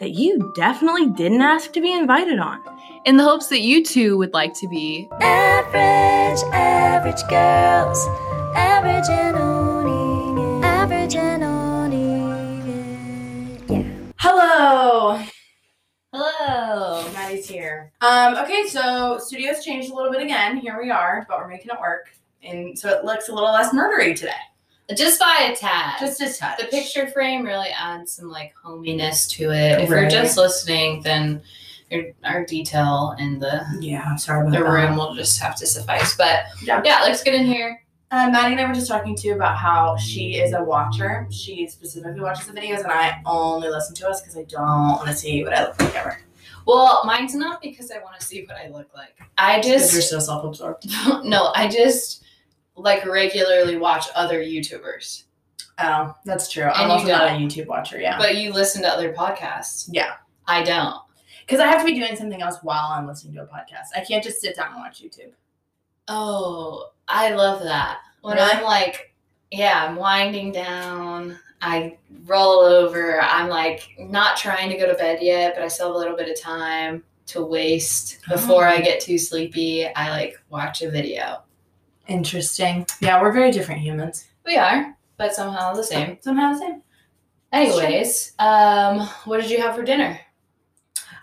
that you definitely didn't ask to be invited on. In the hopes that you too would like to be Average, average girls. Average and owning it. Average and owning. Yeah. Hello, Hello. Maddie's here. Um, okay, so studio's changed a little bit again. Here we are, but we're making it work, and so it looks a little less murdery today. Just by a tad. Just a touch. the picture frame really adds some like hominess to it. If you're just listening, then your, our detail in the Yeah, I'm sorry about the that. room will just have to suffice. But Yeah. yeah, let's get in here. Uh, Maddie and I were just talking too about how she is a watcher. She specifically watches the videos, and I only listen to us because I don't want to see what I look like ever. Well, mine's not because I want to see what I look like. I just you're so self-absorbed. no, I just like regularly watch other YouTubers. Oh, that's true. And I'm you also not a don't. YouTube watcher. Yeah, But you listen to other podcasts. yeah, I don't. because I have to be doing something else while I'm listening to a podcast. I can't just sit down and watch YouTube. Oh, I love that. When Really? I'm like, yeah, I'm winding down. I roll over. I'm like not trying to go to bed yet, but I still have a little bit of time to waste before Oh. I get too sleepy. I like watch a video. Interesting. Yeah, we're very different humans. We are, but somehow the same. Somehow the same. Anyways, um, what did you have for dinner?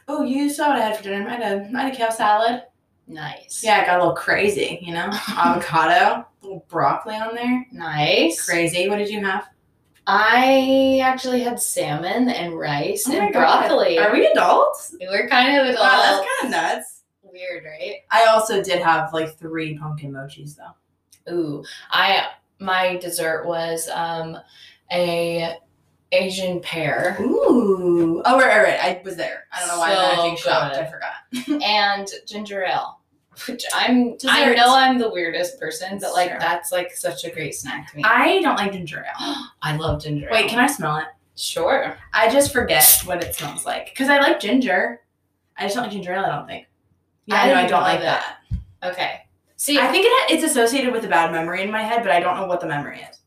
Oh, you saw what I had for dinner. I had a, I had a kale salad. Nice. Yeah, I got a little crazy, you know? Avocado, little broccoli on there. Nice. Crazy. What did you have? I actually had salmon and rice Oh and God. broccoli. Are we adults? We're kind of adult. Wow, that's kind of nuts. Weird, right? I also did have like three pumpkin mochis though. Ooh, I my dessert was um a Asian pear Ooh. Oh, right, right, right. I was there. I don't know why I'm acting shocked. I forgot. and ginger ale. Which I'm I know I'm the weirdest person, but like Sure. that's like such a great snack to me. I don't like ginger ale. I love ginger ale. Wait, can I smell it? Sure. I just forget what it smells like because I like ginger. I just don't like ginger ale. I don't think. Yeah, I I, know, I don't like that. that. Okay. See, I think it, it's associated with a bad memory in my head, but I don't know what the memory is.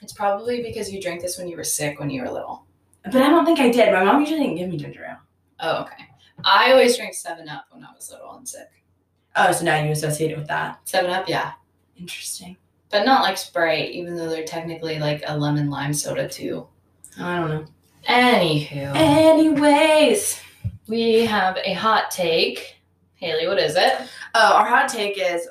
it's probably because you drank this when you were sick when you were little. But I don't think I did. My mom usually didn't give me ginger ale. Oh, okay. I always drank Seven Up when I was little and sick. Oh, so now you associate it with that. Seven Up, yeah, Interesting. but not like Sprite, even though they're technically like a lemon lime soda too. I don't know. Anywho, Anyways. we have a hot take. Haley, what is it? Oh, our hot take is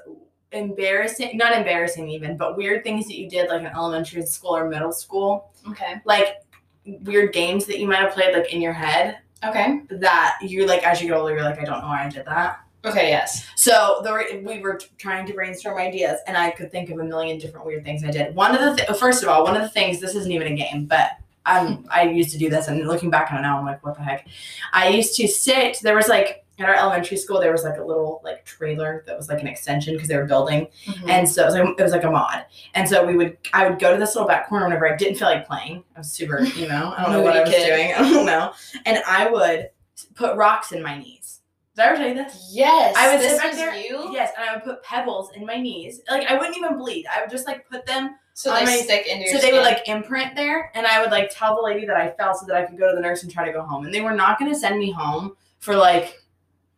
embarrassing, not embarrassing even, but weird things that you did like in elementary school or middle school. Okay. Like weird games that you might have played like in your head Okay. that you like as you get older, you're like, I don't know why I did that. Okay. Yes. So the we were trying to brainstorm ideas, and I could think of a million different weird things I did. One of the th- first of all, one of the things this isn't even a game, but I'm I used to do this, and looking back on it now, I'm like, what the heck? I used to sit. There was like at our elementary school, there was like a little like trailer that was like an extension because they were building, Mhm. and so it was, like, it was like a mod. And so we would I would go to this little back corner whenever I didn't feel like playing. I was super you know I don't know what I was kid. doing. I don't know. And I would put rocks in my knees. Did I ever tell you this? yes. I would this sit back was there. you. Yes, and I would put pebbles in my knees. Like I wouldn't even bleed. I would just like put them So they my- stick into your. so they would like imprint there, and I would like tell the lady that I fell so that I could go to the nurse and try to go home. And they were not going to send me home for like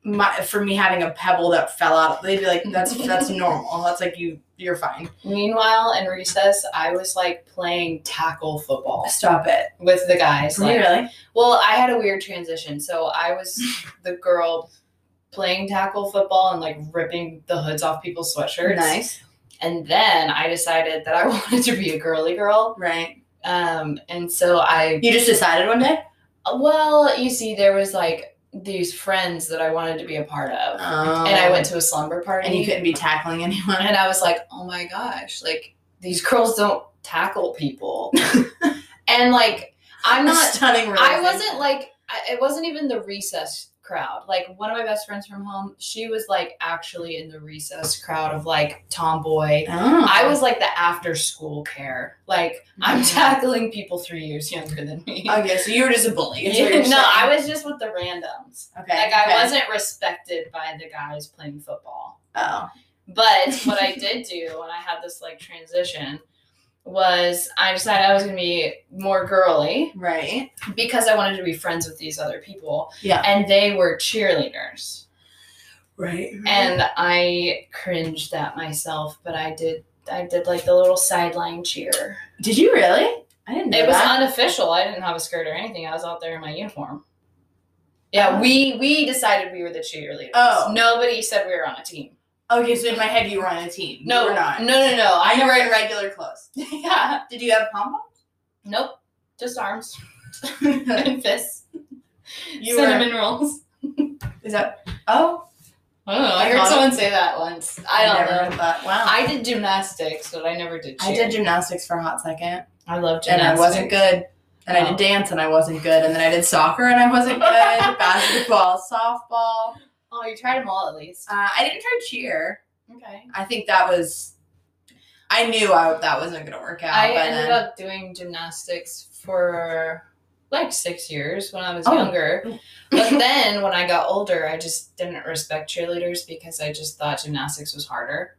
my for me having a pebble that fell out. They'd be like, "That's that's normal. That's like you you're fine." Meanwhile, in recess, I was like playing tackle football Stop it. with the guys. Like, really? well, I had a weird transition. So I was the girl playing tackle football and like ripping the hoods off people's sweatshirts. Nice. And then I decided that I wanted to be a girly girl. Right. Um, and so I, You just decided one day. well, you see, there was like these friends that I wanted to be a part of. Oh. And I went oh. to a slumber party. and you couldn't be tackling anyone. and I was like, oh my gosh, like these girls don't tackle people. and like, I'm A not, stunning. I wasn't like, I, it wasn't even the recess crowd. Like one of my best friends from home, she was like actually in the recess crowd of like tomboy. Oh. I was like the after school care. Like I'm Mhm. tackling people three years younger than me. Okay, so you were just a bully. Yeah, no, I was just with the randoms. Okay. Like I okay. wasn't respected by the guys playing football. Oh. But what I did do when I had this like transition was I decided I was gonna be more girly Right. because I wanted to be friends with these other people. Yeah. And they were cheerleaders. Right. And I cringed at myself, but I did I did like the little sideline cheer. did you really? I didn't know It was that. unofficial. I didn't have a skirt or anything. I was out there in my uniform. Yeah, oh. we we decided we were the cheerleaders. Oh. Nobody said we were on a team. Okay, so in my head you were on a team. No, you were not. no, no, no. I I never. we're in regular clothes. yeah. Did you have pom poms? Nope. Just arms and fists. were. Cinnamon rolls. Is that? Oh, I don't know. I I heard thought- someone say that once. I don't never know. that. Wow. I did gymnastics, but I never did. I did gymnastics for a hot second, I love and. I wasn't good. And I Oh. did dance, and I wasn't good. And then I did soccer, and I wasn't good. Basketball, softball. Oh, you tried them all at least. Uh, I didn't try cheer. Okay. I think that was. I knew I, that wasn't going to work out. I ended then, up doing gymnastics for like six years when I was Oh. younger. But then when I got older, I just didn't respect cheerleaders because I just thought gymnastics was harder.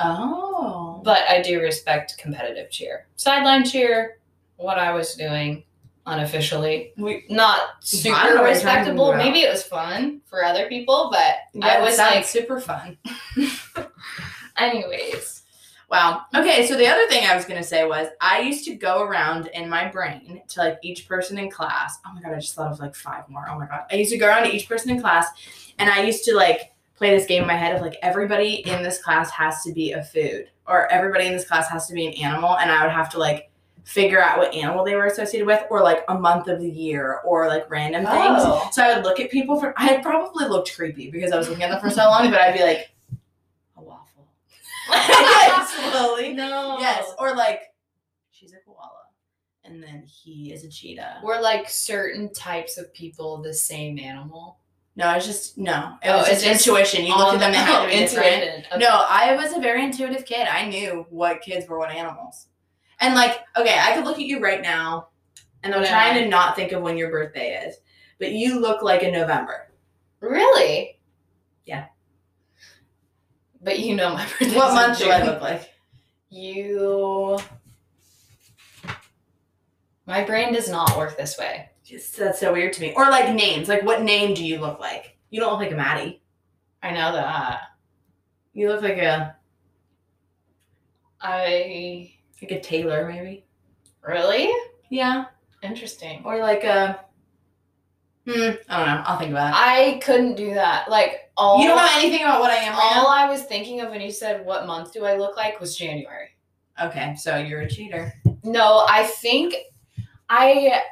Oh. But I do respect competitive cheer. Sideline cheer, what I was doing unofficially. We, Not super know what you're respectable. Maybe it was fun for other people, but yeah, I was like, super fun. anyways. Wow. Okay, so the other thing I was gonna say was I used to go around in my brain to like each person in class. Oh my god, I just thought of like five more. Oh my god. I used to go around to each person in class and I used to like play this game in my head of like everybody in this class has to be a food or everybody in this class has to be an animal and I would have to like figure out what animal they were associated with or like a month of the year or like random things. Oh. So I would look at people for I probably looked creepy because I was looking at them for so long, but I'd be like, a waffle. Slowly. No. Yes. Or like, she's a koala. And then he is a cheetah. Or like certain types of people the same animal? No, it's just no. It Oh, was it's just just intuition. You look at them, they the- had to be oh, different. Okay. No, I was a very intuitive kid. I knew what kids were what animals. And like, okay, I could look at you right now, and I'm am trying to not think of when your birthday is, but you look like a November. Really? Yeah. But you know my birthday. What month do I look like? You. My brain does not work this way. Just that's so weird to me. Or like names. Like, what name do you look like? You don't look like a Maddie. I know that. You look like a I like a Taylor, maybe. really Yeah. interesting. Or like a. Hmm. I don't know. I'll think about it. I couldn't do that. Like all you don't know anything about what I am right all I was thinking of when you said what month do I look like was January. Okay, so you're a cheater. No, I think I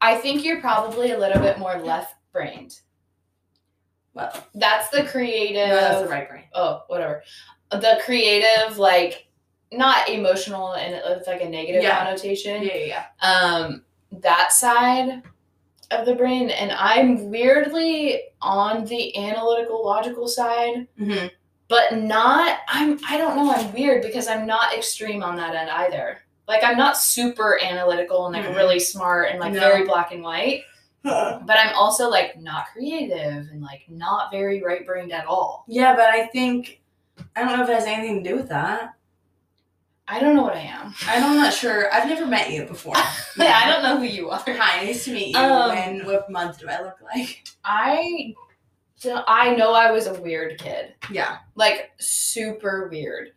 I think you're probably a little bit more left brained. Well, That's the creative. no, that's the right brain. oh, whatever. The creative, like not emotional and it's like a negative Yeah. connotation. Yeah, yeah, Um, that side of the brain, and I'm weirdly on the analytical, logical side. Mm-hmm. but not. I'm. I don't know. I'm weird because I'm not extreme on that end either. Like I'm not super analytical and like Mhm. really smart and like No. very black and white. But I'm also like not creative and like not very right brained at all. yeah, but I think I don't know if it has anything to do with that. I don't know what I am. I'm not sure. I've never met you before. I don't know who you are. Hi, nice to meet you. Um, when what month do I look like? I I know I was a weird kid. Yeah. Like super weird.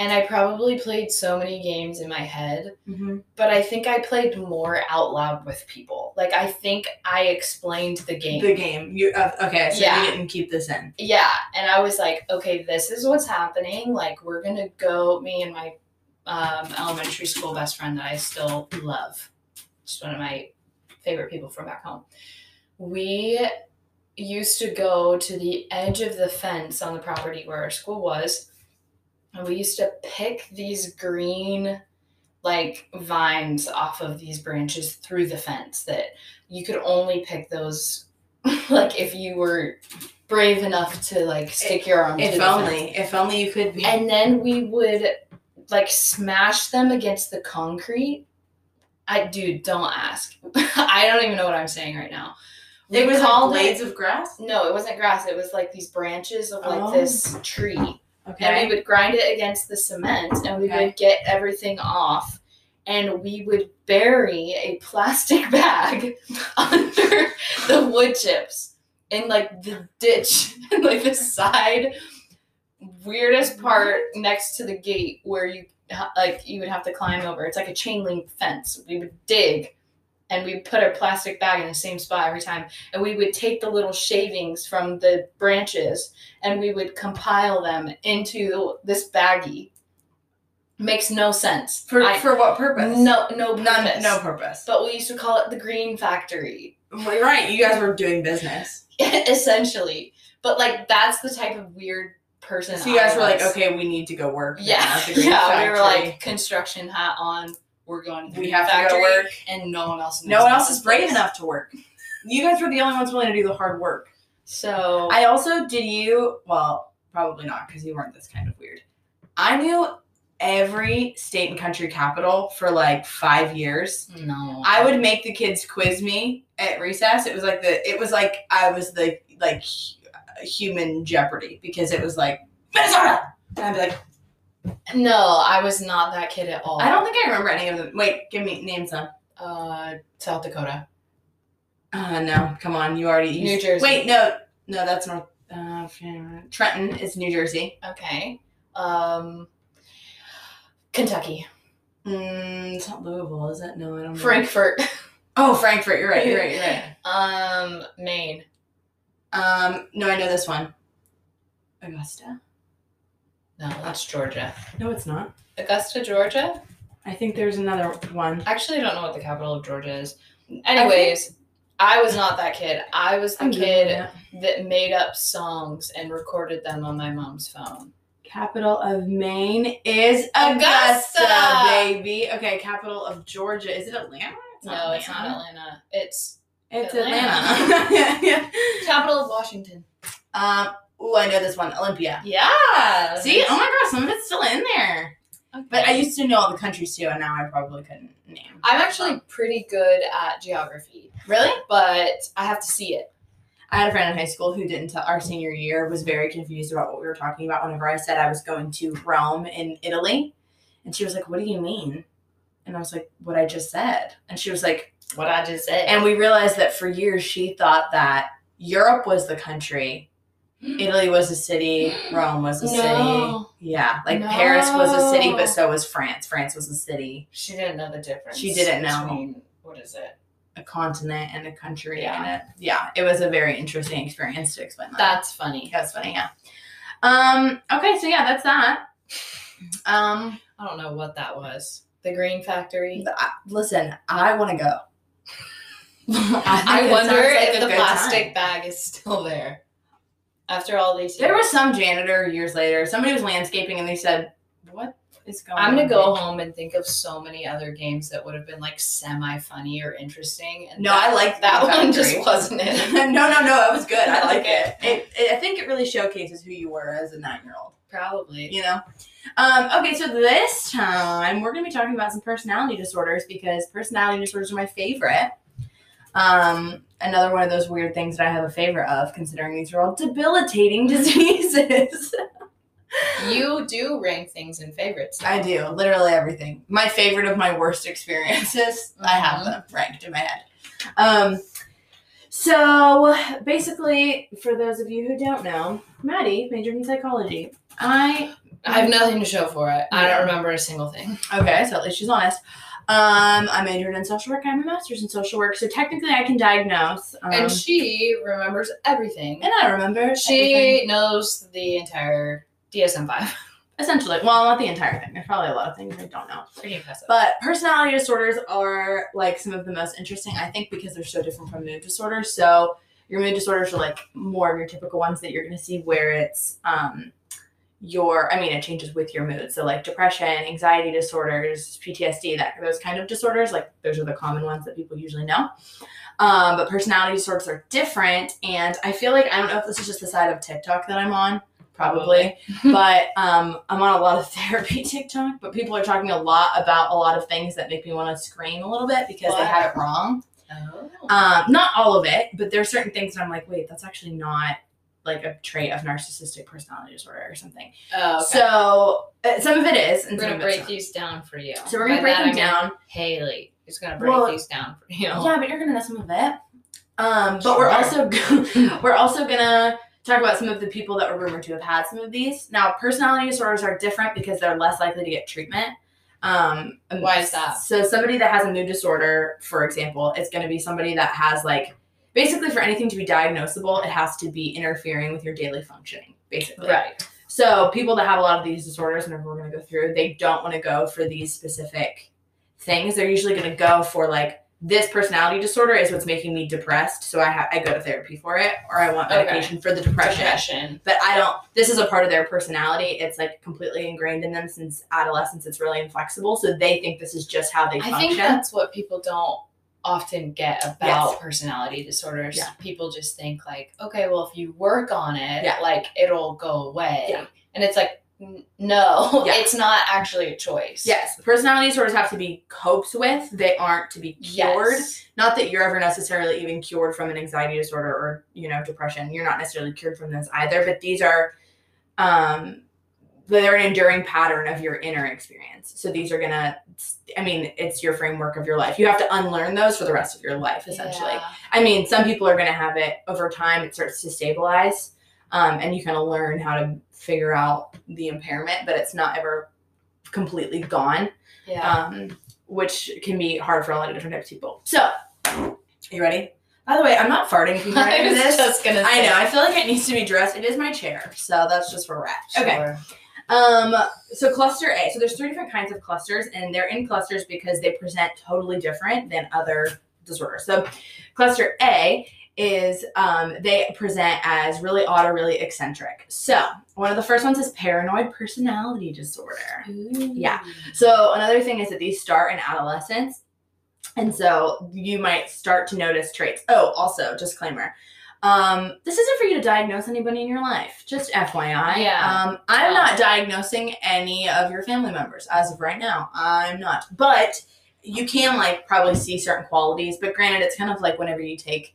And I probably played so many games in my head, Mm-hmm. but I think I played more out loud with people. Like I think I explained the game. The game. You uh, okay? So Yeah. you didn't keep this in. yeah, and I was like, okay, this is what's happening. Like we're going to go me and my um, elementary school best friend that I still love. Just one of my favorite people from back home. We used to go to the edge of the fence on the property where our school was, and we used to pick these green like vines off of these branches through the fence that you could only pick those like if you were brave enough to like stick your arm. If only, if only you could be. And then we would like smash them against the concrete. I dude, don't ask. I don't even know what I'm saying right now. it was like blades it- of grass. No, it wasn't grass. It was like these branches of like Oh. this tree. okay. And we would grind it against the cement and we Okay. would get everything off. And we would bury a plastic bag under the wood chips in like the ditch and like the side weirdest part next to the gate where you like you would have to climb over. It's like a chain link fence. We would dig and we put our plastic bag in the same spot every time and we would take the little shavings from the branches and we would compile them into this baggie. Makes no sense. for I- for what purpose? no no None. No purpose. But we used to call it the green factory. Right. You guys were doing business. essentially. But like that's the type of weird person. So you guys were like, okay, we need to go work. yeah, at the green yeah. We were like construction hat on. We're going to the we have to go to work. and no one else. No one else is brave place. enough to work. You guys were the only ones willing to do the hard work. So I also did you well, probably not because you weren't this kind of weird. I knew every state and country capital for like five years. no. I would make the kids quiz me at recess. It was like the it was like I was the like human Jeopardy because it was like Minnesota. And I'd be like, no. I was not that kid at all. I don't think I remember any of them. Wait, give me name some. Uh, South Dakota. Uh no, come on, you already you- New Jersey. Wait, no, no, that's North. Uh, Trenton is New Jersey. Okay. Um. Kentucky. Mm, it's not Louisville, is it? No, I don't know. Frankfort. Oh, Frankfort. You're right. You're right. You're right. Um. Maine. Um, no, I know this one. Augusta. No, that's Georgia. No, it's not. Augusta, Georgia. I think there's another one. Actually, I don't know what the capital of Georgia is. Anyways, I, was not that kid. I was the I'm kid that made up songs and recorded them on my mom's phone. Capital of Maine is Augusta, Augusta! baby. Okay, capital of Georgia. Is it Atlanta? It's no, it's not Atlanta. It's It's Atlanta. Atlanta. yeah. capital of Washington. Um. Oh, I know this one. Olympia. Yeah. See, oh my gosh, some of it's still in there. Okay. But I used to know all the countries too, and now I probably couldn't name. I'm actually pretty good at geography, Really? but I have to see it. I had a friend in high school who didn't tell our senior year was very confused about what we were talking about whenever I said I was going to Rome in Italy. And she was like, What do you mean? And I was like, What I just said. And she was like, What I just said. and we realized that for years she thought that Europe was the country, Italy was a city, Rome was a city. Yeah. Like Paris was a city, but so was France. France was a city, She didn't know the difference. She didn't know. Between, what is it? a continent, and a country. Yeah. And it, yeah. It was a very interesting experience to explain that. That's funny. That's funny, yeah. Um, okay, so yeah, that's that. Um, I don't know what that was. The Green Factory. th- I- listen, I want to go. I, it wonder like if the plastic time. bag is still there after all these years. There was some janitor years later. Somebody was landscaping, and they said, "What is going?" I'm gonna go here?" home and think of so many other games that would have been like semi funny or interesting. No, that, I like that one. Just wasn't it. no, no, no. It was good. I like it. It, it. I think it really showcases who you were as a nine-year-old. Probably. you know um, okay so this time we're going to be talking about some personality disorders because personality disorders are my favorite um, another one of those weird things that i have a favorite of considering these are all debilitating diseases You do rank things in favorites. i do literally everything my favorite of my worst experiences i have them ranked in my head um, so basically for those of you who don't know maddie majored in psychology i I have nothing to show for it. I don't remember a single thing. Okay, so at least she's honest. Um, I majored in social work. I have a master's in social work, so technically I can diagnose. Um, and she remembers everything. and I remember She everything. knows the entire DSM five. essentially, well, not the entire thing. There's probably a lot of things I don't know. Pretty impressive. But personality disorders are like some of the most interesting, I think, because they're so different from mood disorders. So your mood disorders are like more of your typical ones that you're going to see, where it's um, your I mean it changes with your mood. So like depression, anxiety disorders, PTSD, that those kind of disorders, like those are the common ones that people usually know. Um, but personality disorders are different, and I feel like I don't know if this is just the side of TikTok that I'm on, probably, but um, I'm on a lot of therapy TikTok. But people are talking a lot about a lot of things that make me want to scream a little bit because they What? have it wrong. Oh. Um, not all of it, but there are certain things that I'm like, wait, that's actually not like a trait of narcissistic personality disorder or something. Oh, okay. So uh, some of it is, and we're gonna break these down for you. So we're gonna break that, them I mean down. Haley is gonna break Well, these down for you. Yeah, but you're gonna know some of it. Um, but we're also we're also gonna talk about some of the people that were rumored to have had some of these. Now, personality disorders are different because they're less likely to get treatment. Um, Why is that? So somebody that has a mood disorder, for example, it's going to be somebody that has like basically for anything to be diagnosable, it has to be interfering with your daily functioning, basically. Right. So people that have a lot of these disorders, whenever we're going to go through, they don't want to go for these specific things. They're usually going to go for like this personality disorder is what's making me depressed, so I ha- I go to therapy for it, or I want Okay. medication for the depression. Depression. But I don't. This is a part of their personality. It's like completely ingrained in them since adolescence. It's really inflexible, so they think this is just how they I function. think that's what people don't often get about Yes. personality disorders. Yeah. People just think like, okay, well, if you work on it, Yeah. like it'll go away. Yeah. And it's like, n- no, it's not actually a choice. Yes, personality disorders have to be coped with. They aren't to be cured. Yes. Not that you're ever necessarily even cured from an anxiety disorder or you know depression. You're not necessarily cured from this either. But these are, um, they're an enduring pattern of your inner experience. So these are gonna. I mean, it's your framework of your life. You have to unlearn those for the rest of your life, essentially. Yeah. I mean, some people are to have it over time. It starts to stabilize, um, and you kind of learn how to figure out the impairment, but it's not ever completely gone, Yeah. um, which can be hard for a lot of different types of people. So, are you ready? By the way, I'm not farting you I was this. just gonna I know. I feel like it needs to be dressed. It is my chair, so that's just where we're at. Okay. Sure. Um, so cluster A. So there's three different kinds of clusters, and they're in clusters because they present totally different than other disorders. So cluster A is um, they present as really odd or really eccentric. So one of the first ones is paranoid personality disorder. Yeah. So another thing is that these start in adolescence. And so you might start to notice traits. Oh, also, disclaimer. Um, this isn't for you to diagnose anybody in your life. Just FYI. Yeah. Um, I'm Yeah. not diagnosing any of your family members as of right now. I'm not. But you can like probably see certain qualities. But granted, it's kind of like whenever you take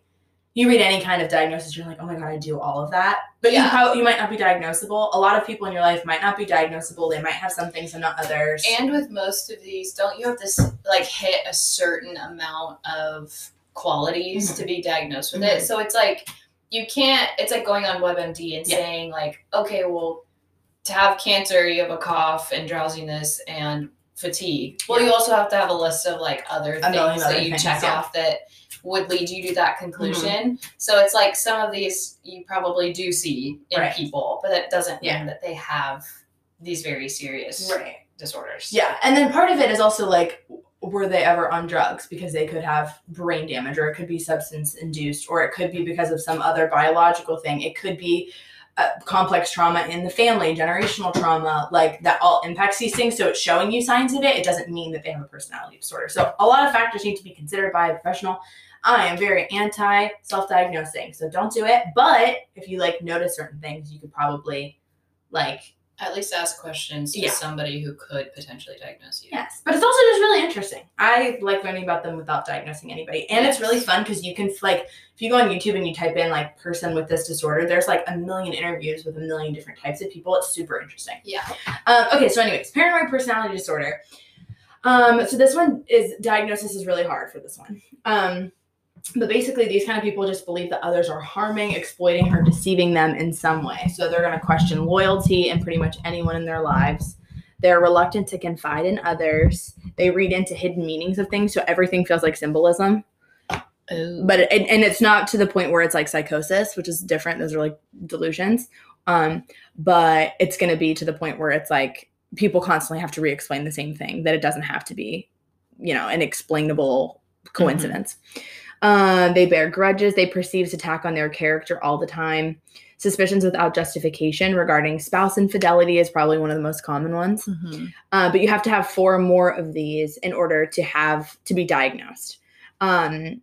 you read any kind of diagnosis, you're like, oh my god, I do all of that. But Yeah. you probably you might not be diagnosable. A lot of people in your life might not be diagnosable. They might have some things and not others. And with most of these, don't you have to like hit a certain amount of qualities Mhm. to be diagnosed with Mhm. it? So it's like you can't. It's like going on WebMD and Yeah. saying like, okay, well, to have cancer, you have a cough and drowsiness and fatigue. Well, Yeah. you also have to have a list of like other things other that you things, check yeah. Mm-hmm. off that would lead you to that conclusion. So it's like some of these you probably do see in Right. people, but that doesn't mean Yeah. that they have these very serious right. disorders. Yeah, and then part of it is also like, were they ever on drugs because they could have brain damage, or it could be substance induced, or it could be because of some other biological thing. It could be uh, complex trauma in the family, generational trauma, like that all impacts these things. So it's showing you signs of it. It doesn't mean that they have a personality disorder. So a lot of factors need to be considered by a professional. I am very anti self-diagnosing, so don't do it. But if you like notice certain things, you could probably like At least ask questions to Yeah. somebody who could potentially diagnose you. Yes, but it's also just really interesting. I like learning about them without diagnosing anybody, and it's really fun because you can like if you go on YouTube and you type in like person with this disorder, there's like a million interviews with a million different types of people. It's super interesting. Yeah. Um, okay, so anyways, paranoid personality disorder. Um, so this one is diagnosis is really hard for this one. Um, but basically, these kind of people just believe that others are harming, exploiting, or deceiving them in some way. So they're going to question loyalty and pretty much anyone in their lives. They're reluctant to confide in others. They read into hidden meanings of things, so everything feels like symbolism. Oh. But it, and it's not to the point where it's like psychosis, which is different. Those are like delusions. Um, but it's going to be to the point where it's like people constantly have to re-explain the same thing that it doesn't have to be, you know, an explainable coincidence. Uh, they bear grudges. They perceive attack on their character all the time. suspicions without justification regarding spouse infidelity is probably one of the most common ones. Mhm. Uh, but you have to have four or more of these in order to have to be diagnosed. Um,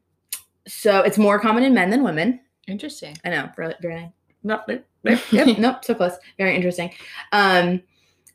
so it's more common in men than women. Interesting. I know, really, very. Nope, nope, nope, yep, nope, so close. Very interesting. Um,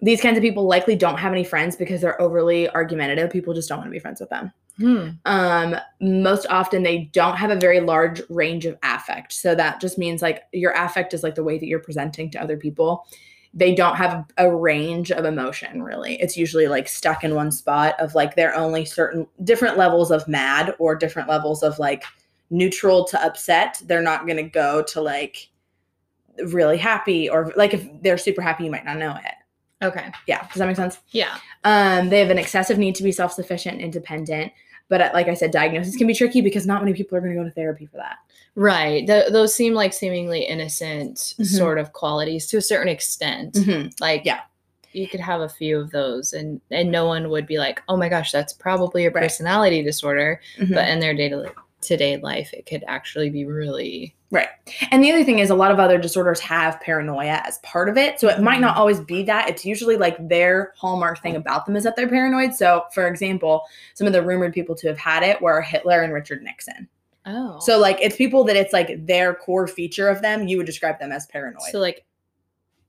these kinds of people likely don't have any friends because they're overly argumentative. People just don't want to be friends with them. Hmm. Um, most often they don't have a very large range of affect. So that just means like your affect is like the way that you're presenting to other people. They don't have a, range of emotion really. It's usually like stuck in one spot of like they're only certain different levels of mad or different levels of like neutral to upset. They're not going to go to like really happy or like if they're super happy you might not know it. Okay. Yeah, does that make sense? Yeah. Um, they have an excessive need to be self sufficient, independent. But uh, like I said, diagnosis can be tricky because not many people are going to go to therapy for that. Right. Th- those seem like seemingly innocent Mhm. sort of qualities to a certain extent. Like Yeah. You could have a few of those and and no one would be like, "Oh my gosh, that's probably a Right. personality disorder." Mhm. But in their day to day life, it could actually be really Right. And the other thing is, a lot of other disorders have paranoia as part of it. So it might not mm-hmm. always be that. It's usually like their hallmark thing about them is that they're paranoid. So, for example, some of the rumored people to have had it were Hitler and Richard Nixon. Oh. So, like, it's people that it's like their core feature of them. You would describe them as paranoid. So like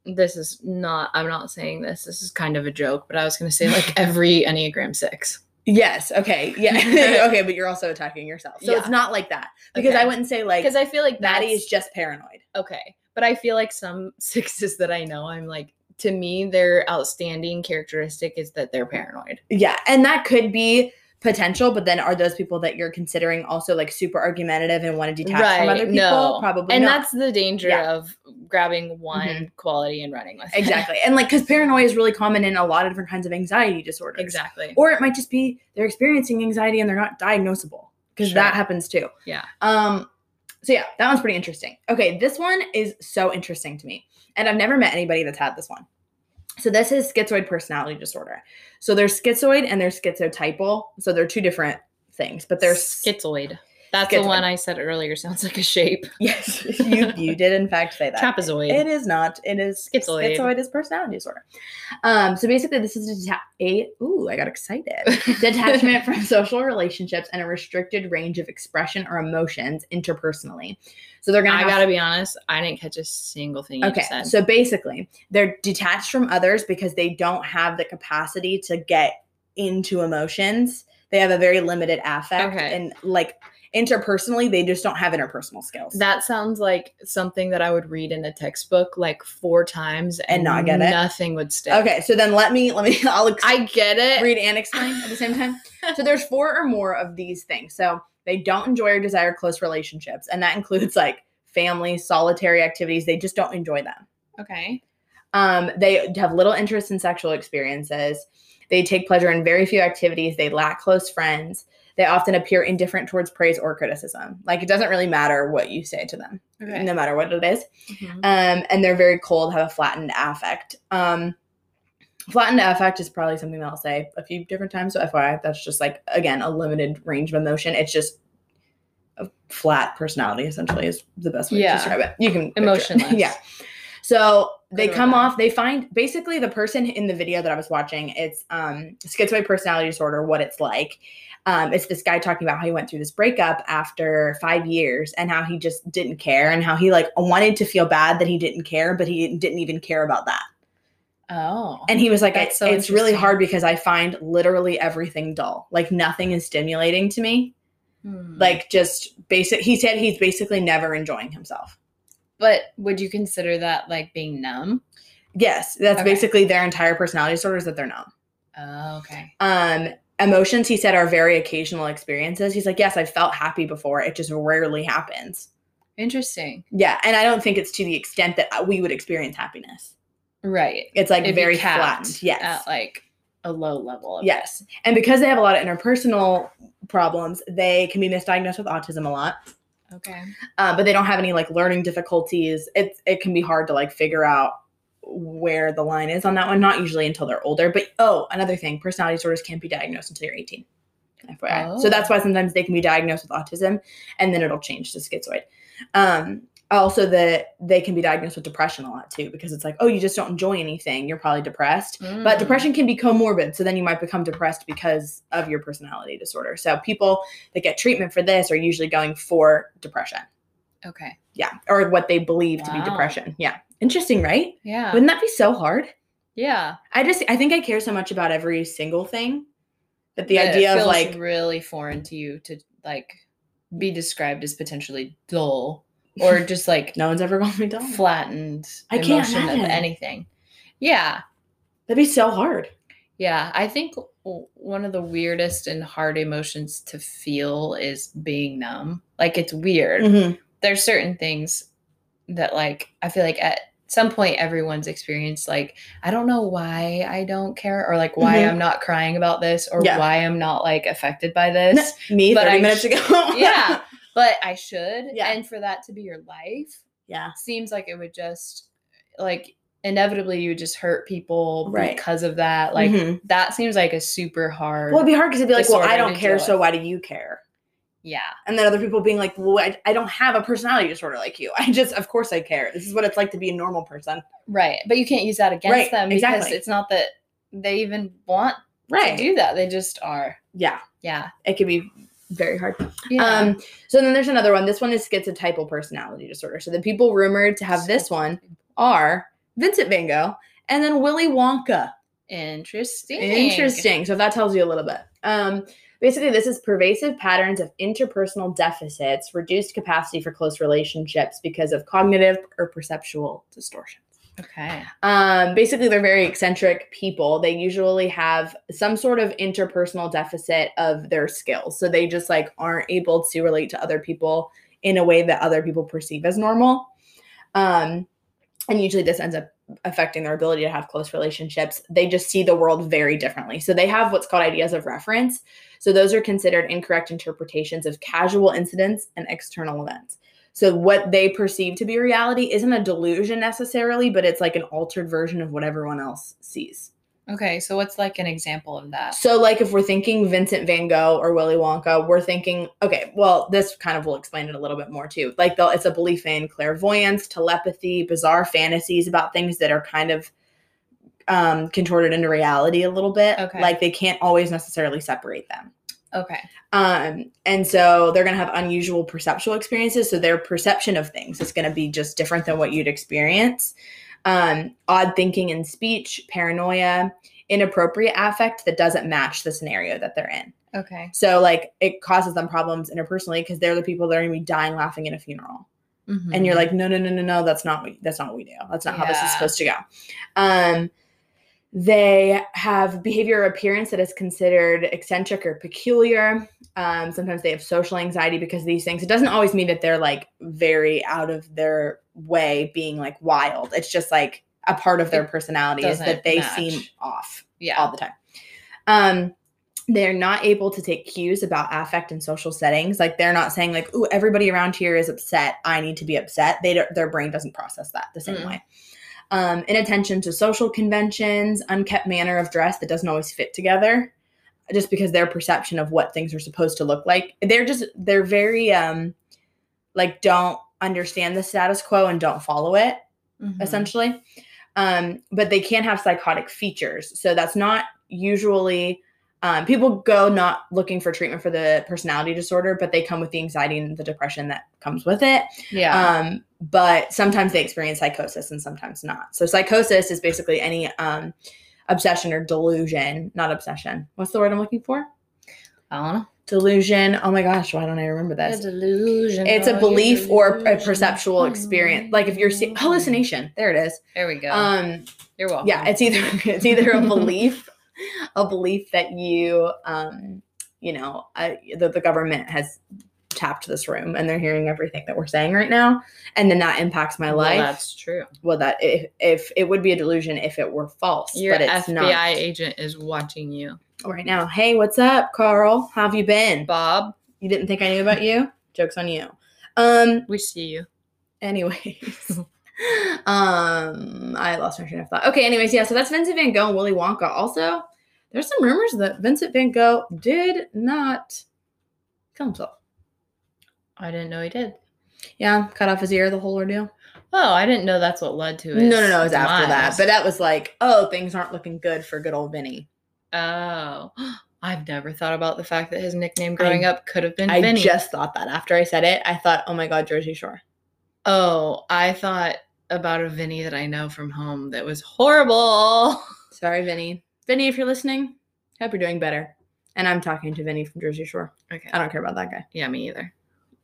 this is not I'm not saying this. This is kind of a joke, but I was going to say like every Enneagram 6. Yes. Okay. Yeah. okay. But you're also attacking yourself. So it's not like that. Because Okay. I wouldn't say like Because I feel like Maddie is just paranoid. okay but i feel like some sixes that i know i'm like to me their outstanding characteristic is that they're paranoid Yeah, and that could be potential, but then are those people that you're considering also like super argumentative and want to detach from other people? no Probably and not. that's the danger Yeah. of grabbing one quality and running with it. exactly. And like cuz paranoia is really common in a lot of different kinds of anxiety disorders. exactly Or it might just be they're experiencing anxiety and they're not diagnosable because Sure. that happens too. Yeah. Um so yeah, that one's pretty interesting. Okay, this one is so interesting to me. And I've never met anybody that's had this one. So this is schizoid personality disorder. So there's schizoid and there's schizotypal. So they're two different things, but they're schizoid that's Schizoid. the one i said earlier sounds like a shape Yes, you you did in fact say that. trapezoid It is not. It is Schizoid. Schizoid is personality disorder. Um, so basically, this is a, deta- a ooh, I got excited. Detachment from social relationships and a restricted range of expression or emotions interpersonally. So they're gonna. i gotta be honest i didn't catch a single thing you Okay, so basically, they're detached from others because they don't have the capacity to get into emotions. They have a very limited affect, Okay. and like interpersonally, they just don't have interpersonal skills. that sounds like something that i would read in a textbook like four times And not get it? nothing would stick okay, so then let me let me. I'll ex- i get it read and explain at the same time. So there's four or more of these things. So they don't enjoy or desire close relationships, and that includes like family, solitary activities. They just don't enjoy them. okay Um, they have little interest in sexual experiences. They take pleasure in very few activities. They lack close friends. They often appear indifferent towards praise or criticism. Like it doesn't really matter what you say to them, okay no matter what it is Mhm. um, and they're very cold, have a flattened affect. Um, flattened affect is probably something that I'll say a few different times. So FYI, that's just like again a limited range of emotion. It's just a flat personality, essentially, is the best way Yeah. to describe it. You can. Emotionless. yeah. So they come that. off. They find basically the person in the video that I was watching. It's um, schizoid personality disorder. What it's like. Um, it's this guy talking about how he went through this breakup after five years and how he just didn't care and how he like wanted to feel bad that he didn't care, but he didn't even care about that. oh And he was like, That's so it's really hard because I find literally everything dull. Like nothing is stimulating to me. Hmm. Like just basic. He said he's basically never enjoying himself. but would you consider that like being numb Yes, that's Okay. basically their entire personality disorder is that they're numb. oh okay Um, emotions, he said, are very occasional experiences. He's like, yes, I've felt happy before. It just rarely happens. interesting Yeah, and I don't think it's to the extent that we would experience happiness. right It's like It'd very flat. Yes. at like a low level of it. yes. And because they have a lot of interpersonal problems, they can be misdiagnosed with autism a lot. okay Uh, but they don't have any like learning difficulties. It it can be hard to like figure out where the line is on that one. Not usually until they're older. But oh, another thing, personality disorders can't be diagnosed until you're 18. FYI. So Oh. that's why sometimes they can be diagnosed with autism, and then it'll change to schizoid. Um, also that they can be diagnosed with depression a lot too because it's like oh you just don't enjoy anything you're probably depressed but Mm. depression can be comorbid so then you might become depressed because of your personality disorder so people that get treatment for this are usually going for depression Okay. Yeah or what they believe to be depression yeah interesting right Yeah. wouldn't that be so hard yeah. i just i think i care so much about every single thing that the That idea of like really foreign to you to like be described as potentially dull or just like no one's ever going to be done flattened I can't emotion of imagine. anything. Yeah. that'd be so hard Yeah, I think one of the weirdest and hard emotions to feel is being numb. Like it's weird. Mhm. There's certain things that like I feel like at some point everyone's experienced like I don't know why I don't care or like why Mhm. I'm not crying about this or Yeah. why I'm not like affected by this. me But 30 I minutes sh- ago yeah, but I should. Yeah. And for that to be your life yeah seems like it would just like inevitably you would just hurt people Right. because of that. Like Mhm. that seems like a super hard well it'd be hard because it'd be like well i don't care so why do you care yeah. and then other people being like well I, I don't have a personality disorder like you i just of course i care this is what it's like to be a normal person Right. But you can't use that against Right, them because exactly. it's not that they even want right to do that. They just are. yeah Yeah. it can be very hard Yeah. um so then there's another one this one is schizotypal personality disorder so the people rumored to have this one are vincent van gogh and then willy wonka Interesting. Interesting. So that tells you a little bit. Um, basically, this is pervasive patterns of interpersonal deficits, reduced capacity for close relationships because of cognitive or perceptual distortions. Okay. Um, basically, they're very eccentric people. They usually have some sort of interpersonal deficit of their skills. So they just like aren't able to relate to other people in a way that other people perceive as normal. Um, and usually this ends up affecting their ability to have close relationships. They just see the world very differently. So they have what's called ideas of reference. So those are considered incorrect interpretations of casual incidents and external events. So what they perceive to be reality isn't a delusion necessarily, but it's like an altered version of what everyone else sees. Okay. So what's like an example of that? So like if we're thinking Vincent van Gogh or Willy Wonka, we're thinking, okay, well, this kind of will explain it a little bit more too. Like it's a belief in clairvoyance, telepathy, bizarre fantasies about things that are kind of um, contorted into reality a little bit. Okay. Like they can't always necessarily separate them. Okay. Um, and so they're going to have unusual perceptual experiences. So their perception of things is going to be just different than what you'd experience. Um, odd thinking in speech, paranoia, inappropriate affect that doesn't match the scenario that they're in. Okay. So like it causes them problems interpersonally because they're the people that are going to be dying laughing at a funeral. And you're like, no, no, no, no, no, that's not what that's not what we do. That's not how this is supposed to go. Um, they have behavior or appearance that is considered eccentric or peculiar. Um, sometimes they have social anxiety because of these things. It doesn't always mean that they're like very out of their way being like wild. It's just like a part of their It personality is that they match. seem off yeah. all the time. Um, they're not able to take cues about affect in social settings. Like they're not saying like, "Ooh, everybody around here is upset. I need to be upset." They don't, their brain doesn't process that the same Mm. way. Um, inattention to social conventions, unkept manner of dress that doesn't always fit together, just because their perception of what things are supposed to look like. They're just they're very um, like don't understand the status quo and don't follow it Mhm. essentially. Um, but they can have psychotic features. So that's not usually um, people go not looking for treatment for the personality disorder, but they come with the anxiety and the depression that comes with it. Yeah. Um, but sometimes they experience psychosis and sometimes not. So psychosis is basically any um, obsession or delusion, not obsession. What's the word I'm looking for? I don't know. Delusion. Oh my gosh, why don't I remember A this? delusion. It's a belief or a perceptual experience. Like if you're seeing hallucination, there it is. There we go. Um, You're welcome. yeah it's either it's either a belief a belief that you um you know uh, that the government has tapped this room and they're hearing everything that we're saying right now and then that impacts my Well, life that's true. well that if, if it would be a delusion if it were false Your but it's FBI not agent is watching you. Right now hey what's up carl how have you been Bob, you didn't think i knew about you jokes on you um we see you. anyways um i lost my train of thought okay anyways yeah so that's vincent van gogh and willy wonka also there's some rumors that vincent van gogh did not kill himself I didn't know he did. Yeah, cut off his ear, the whole ordeal. Oh, I didn't know that's what led to it. No, no, no, it was after that. But that was like, oh, things aren't looking good for good old Vinny. Oh, I've never thought about the fact that his nickname growing up could have been Vinny. I Vinny. just thought that after I said it. I thought, oh my god, Jersey Shore. Oh, I thought about a Vinny that I know from home that was horrible. Sorry, Vinny. Vinny, if you're listening, hope you're doing better. And I'm talking to Vinny from Jersey Shore. Okay. I don't care about that guy. Yeah, me either.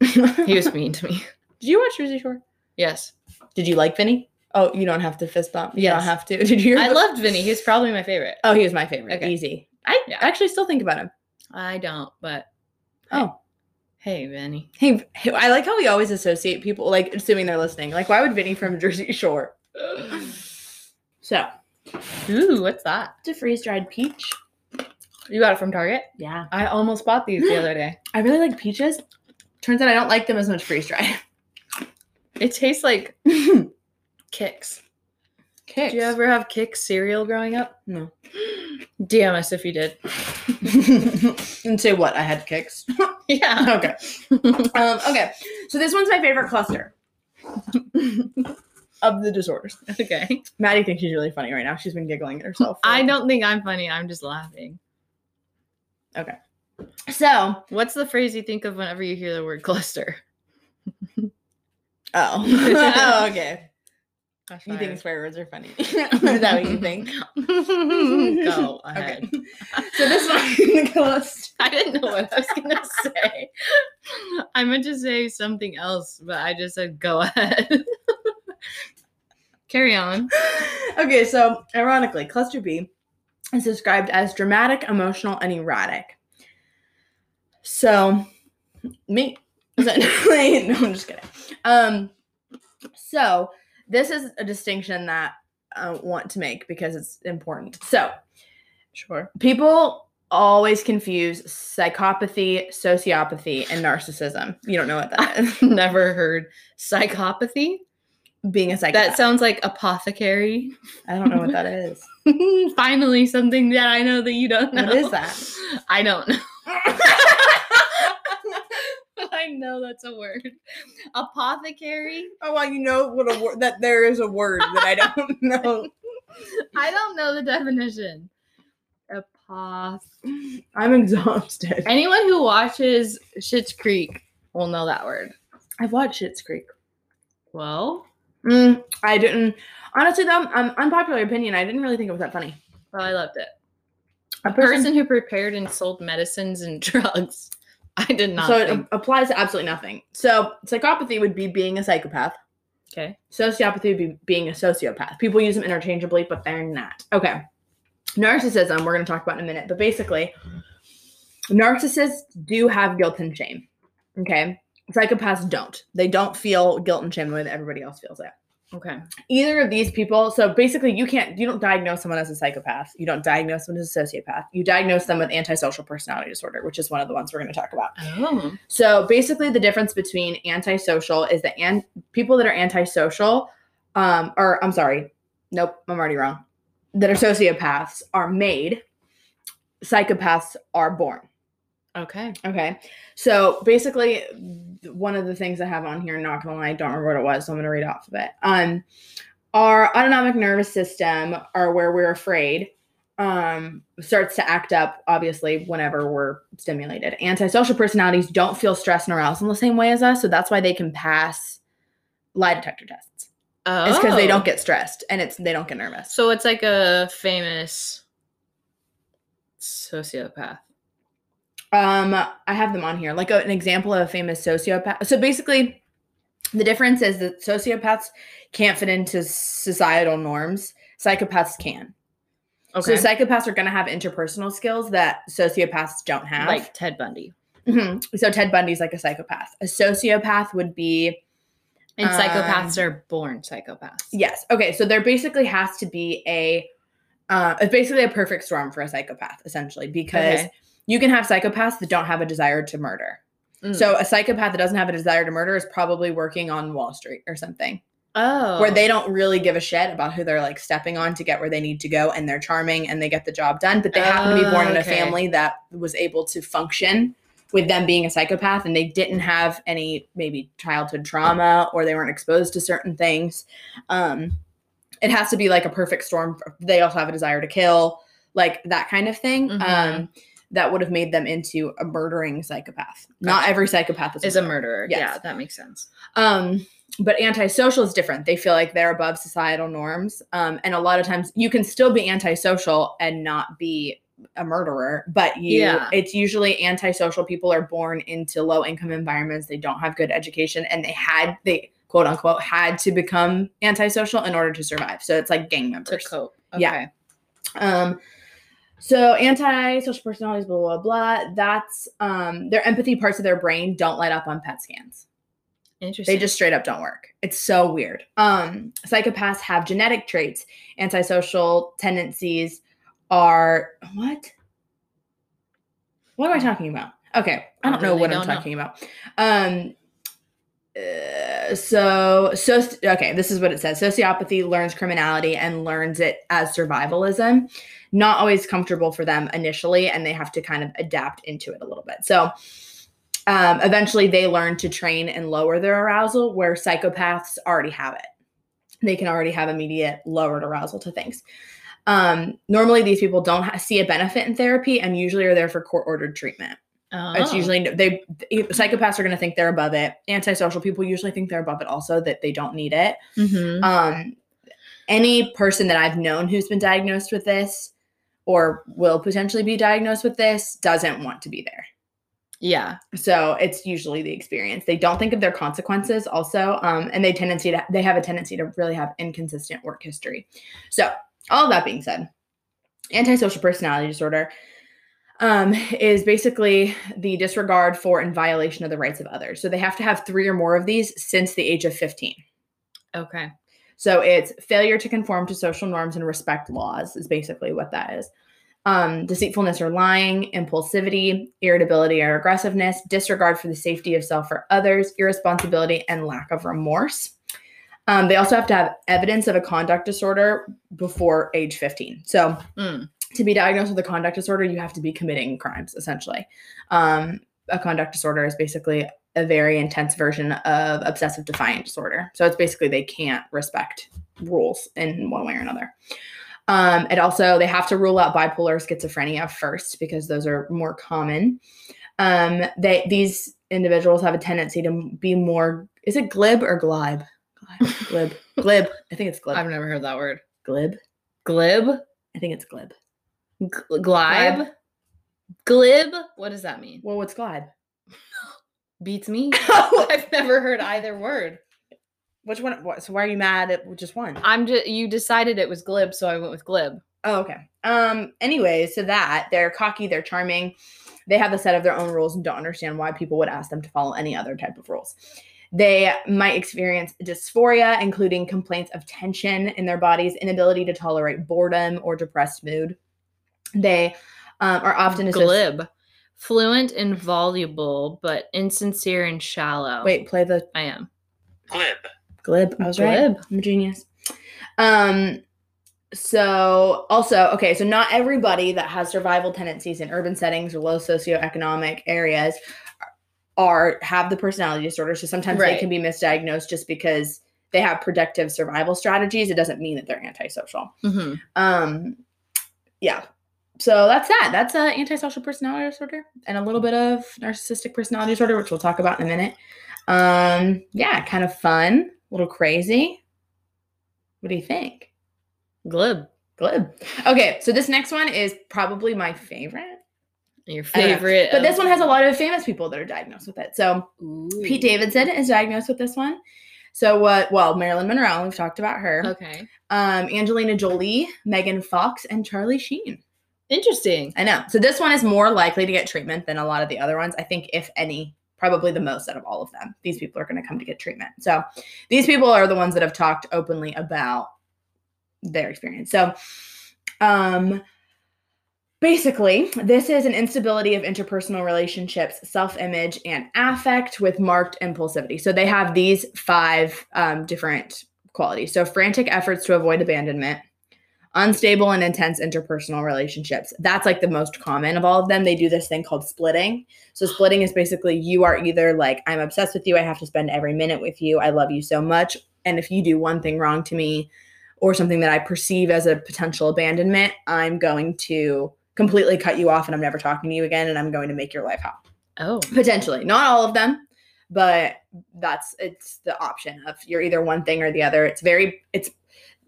He was mean to me. Did you watch Jersey Shore? Yes. Did you like Vinny? Oh, you don't have to fist bump. You Yes. don't have to. Did you? I loved Vinny. He's probably my favorite. Oh, he was my favorite. Okay. Easy. I Yeah. actually still think about him. I don't, but Oh. hey, Vinny. Hey, I like how we always associate people, like assuming they're listening. Like, why would Vinny from Jersey Shore? So, Ooh, what's that? it's a freeze dried peach. You got it from Target? Yeah. I almost bought these the other day. I really like peaches. Turns out I don't like them as much freeze dried. It tastes like Kix. Kix. Did you ever have Kix cereal growing up? No. Damn us if you did. and say what? I had Kix. Yeah. okay. Um, okay. So this one's my favorite cluster of the disorders. okay. Maddie thinks she's really funny right now. She's been giggling at herself. I don't think I'm funny. I'm just laughing. Okay. So, What's the phrase you think of whenever you hear the word cluster? oh, oh okay. You think swear words are funny? Is that what you think? Go Okay. ahead. So this one cluster. I didn't know what I was gonna say. I meant to say something else, but I just said go ahead. Carry on. okay, so ironically, cluster B is described as dramatic, emotional, and erratic. So, me. essentially- no, I'm just kidding. Um, so this is a distinction that I want to make because it's important. So, Sure. people always confuse psychopathy, sociopathy, and narcissism. You don't know what that is. Never heard psychopathy. Being a psychopath. That sounds like apothecary. I don't know what that is. Finally, something that I know that you don't know. What is that? I don't know. I know that's a word. Apothecary. Oh, well, you know what a word that there is a word that I don't know. I don't know the definition. Apoth. I'm exhausted. Anyone who watches Schitt's Creek will know that word. I've watched Schitt's Creek. Well, Mm, I didn't. Honestly, though, um, unpopular opinion. I didn't really think it was that funny. well, I loved it. A A person who prepared and sold medicines and drugs. I did not so it think. applies to absolutely nothing. So psychopathy would be being a psychopath. Okay. Sociopathy would be being a sociopath. People use them interchangeably, but they're not. Okay. Narcissism, we're going to talk about in a minute, but basically, narcissists do have guilt and shame. Okay. Psychopaths don't. They don't feel guilt and shame the way that everybody else feels it. Okay. Either of these people, so basically, you can't, you don't diagnose someone as a psychopath. You don't diagnose someone as a sociopath. You diagnose them with antisocial personality disorder, which is one of the ones we're going to talk about. Oh. So basically, the difference between antisocial is that and people that are antisocial, um, or I'm sorry, nope, I'm already wrong. That are sociopaths are made. Psychopaths are born. Okay. Okay, so basically, one of the things I have on here, not gonna lie, I don't remember what it was, so I'm gonna read off of it. Um, our autonomic nervous system, or where we're afraid, um, starts to act up obviously whenever we're stimulated. Antisocial personalities don't feel stress and arousal in the same way as us, so that's why they can pass lie detector tests. Oh. It's because they don't get stressed and it's they don't get nervous. So it's like a famous sociopath. Um, I have them on here, like a- an example of a famous sociopath. So basically, the difference is that sociopaths can't fit into societal norms. Psychopaths can. Okay. So psychopaths are going to have interpersonal skills that sociopaths don't have. like Ted Bundy. Mhm. so Ted Bundy's like a psychopath. A sociopath would be And Um, psychopaths are born psychopaths. yes. Okay, so there basically has to be a. Uh, it's basically a perfect storm for a psychopath, essentially, because Okay. You can have psychopaths that don't have a desire to murder. Mm. So a psychopath that doesn't have a desire to murder is probably working on Wall Street or something, oh. where they don't really give a shit about who they're like stepping on to get where they need to go, and they're charming and they get the job done. But they happen to be born in a family that was able to function with them being a psychopath and they didn't have any maybe childhood trauma or they weren't exposed to certain things. Um, it has to be like a perfect storm. They also have a desire to kill, like that kind of thing. Mhm. Um, that would have made them into a murdering psychopath. Not every psychopath is, Is a murderer. Yes. Yeah, that makes sense. um, but antisocial is different. They feel like they're above societal norms. Um, and a lot of times you can still be antisocial and not be a murderer, but you Yeah. it's usually antisocial people are born into low income environments. They don't have good education and they had they quote unquote had to become antisocial in order to survive. So it's like gang To members. cope. Yeah. Um, so anti-social personalities, blah blah blah. That's um, their empathy parts of their brain don't light up on PET scans. Interesting. They just straight up don't work. It's so weird. Um, psychopaths have genetic traits. Antisocial tendencies are what? What am I talking about? Okay, I I don't know really what don't I'm know. talking about. Um, uh, so so okay, this is what it says. Sociopathy learns criminality and learns it as survivalism. Not always comfortable for them initially, and they have to kind of adapt into it a little bit. So um, eventually they learn to train and lower their arousal where psychopaths already have it they can already have immediate lowered arousal to things um, normally these people don't ha- see a benefit in therapy and usually are there for court ordered treatment Oh. it's usually they psychopaths are going to think they're above it antisocial people usually think they're above it also that they don't need it Mhm. um, any person that I've known who's been diagnosed with this or will potentially be diagnosed with this doesn't want to be there. yeah. So it's usually the experience. They don't think of their consequences also, um, and they tendency to they have a tendency to really have inconsistent work history. So all that being said, antisocial personality disorder um, is basically the disregard for and violation of the rights of others. So they have to have three or more of these since the age of fifteen. Okay. So it's failure to conform to social norms and respect laws is basically what that is. Um, deceitfulness or lying, impulsivity, irritability or aggressiveness, disregard for the safety of self or others, irresponsibility, and lack of remorse. Um, they also have to have evidence of a conduct disorder before age 15. So Mm. to be diagnosed with a conduct disorder, you have to be committing crimes, essentially. Um, a conduct disorder is basically a very intense version of obsessive defiant disorder. So it's basically they can't respect rules in one way or another. Um, it also they have to rule out bipolar schizophrenia first because those are more common. Um, they these individuals have a tendency to be more. Is it glib or glib? Glib, glib, glib. I think it's glib. I've never heard that word. glib. Glib. I think it's glib. G- glib. Glib. What does that mean? Well, what's glib? Beats me. I've never heard either word. Which one? What, so why are you mad at just one? I'm just. You decided it was glib, so I went with glib. Oh, okay. Um. Anyways, so that they're cocky, they're charming, they have a set of their own rules and don't understand why people would ask them to follow any other type of rules. They might experience dysphoria, including complaints of tension in their bodies, inability to tolerate boredom or depressed mood. They um, are often associ- glib. Fluent and voluble, but insincere and shallow. Wait, play the I am. Glib. glib. I was right. Glib. I'm a genius. Um, so also, okay, so not everybody that has survival tendencies in urban settings or low socioeconomic areas are have the personality disorder. So sometimes they can be misdiagnosed just because they have protective survival strategies. It doesn't mean that they're antisocial. hmm Um, yeah. So that's that. That's uh, antisocial personality disorder and a little bit of narcissistic personality disorder, which we'll talk about in a minute. Um, yeah, kind of fun, a little crazy. What do you think? Glib. Glib. Okay, so this next one is probably my favorite. Your I don't know. favorite. But this one has a lot of famous people that are diagnosed with it. So Ooh. Pete Davidson is diagnosed with this one. So what? Well, Marilyn Monroe, we've talked about her. Okay. Um, Angelina Jolie, Megan Fox, and Charlie Sheen. Interesting. I know. So this one is more likely to get treatment than a lot of the other ones. I think, if any, probably the most out of all of them. These people are going to come to get treatment. So these people are the ones that have talked openly about their experience. So, um, basically, this is an instability of interpersonal relationships, self-image, and affect with marked impulsivity. So they have these five um, different qualities. So frantic efforts to avoid abandonment. Unstable and intense interpersonal relationships. That's like the most common of all of them. They do this thing called splitting. So, splitting is basically you are either like, I'm obsessed with you, I have to spend every minute with you, I love you so much. And if you do one thing wrong to me or something that I perceive as a potential abandonment, I'm going to completely cut you off and I'm never talking to you again and I'm going to make your life hell. Oh. Potentially, not all of them, but that's it's the option of you're either one thing or the other. It's very it's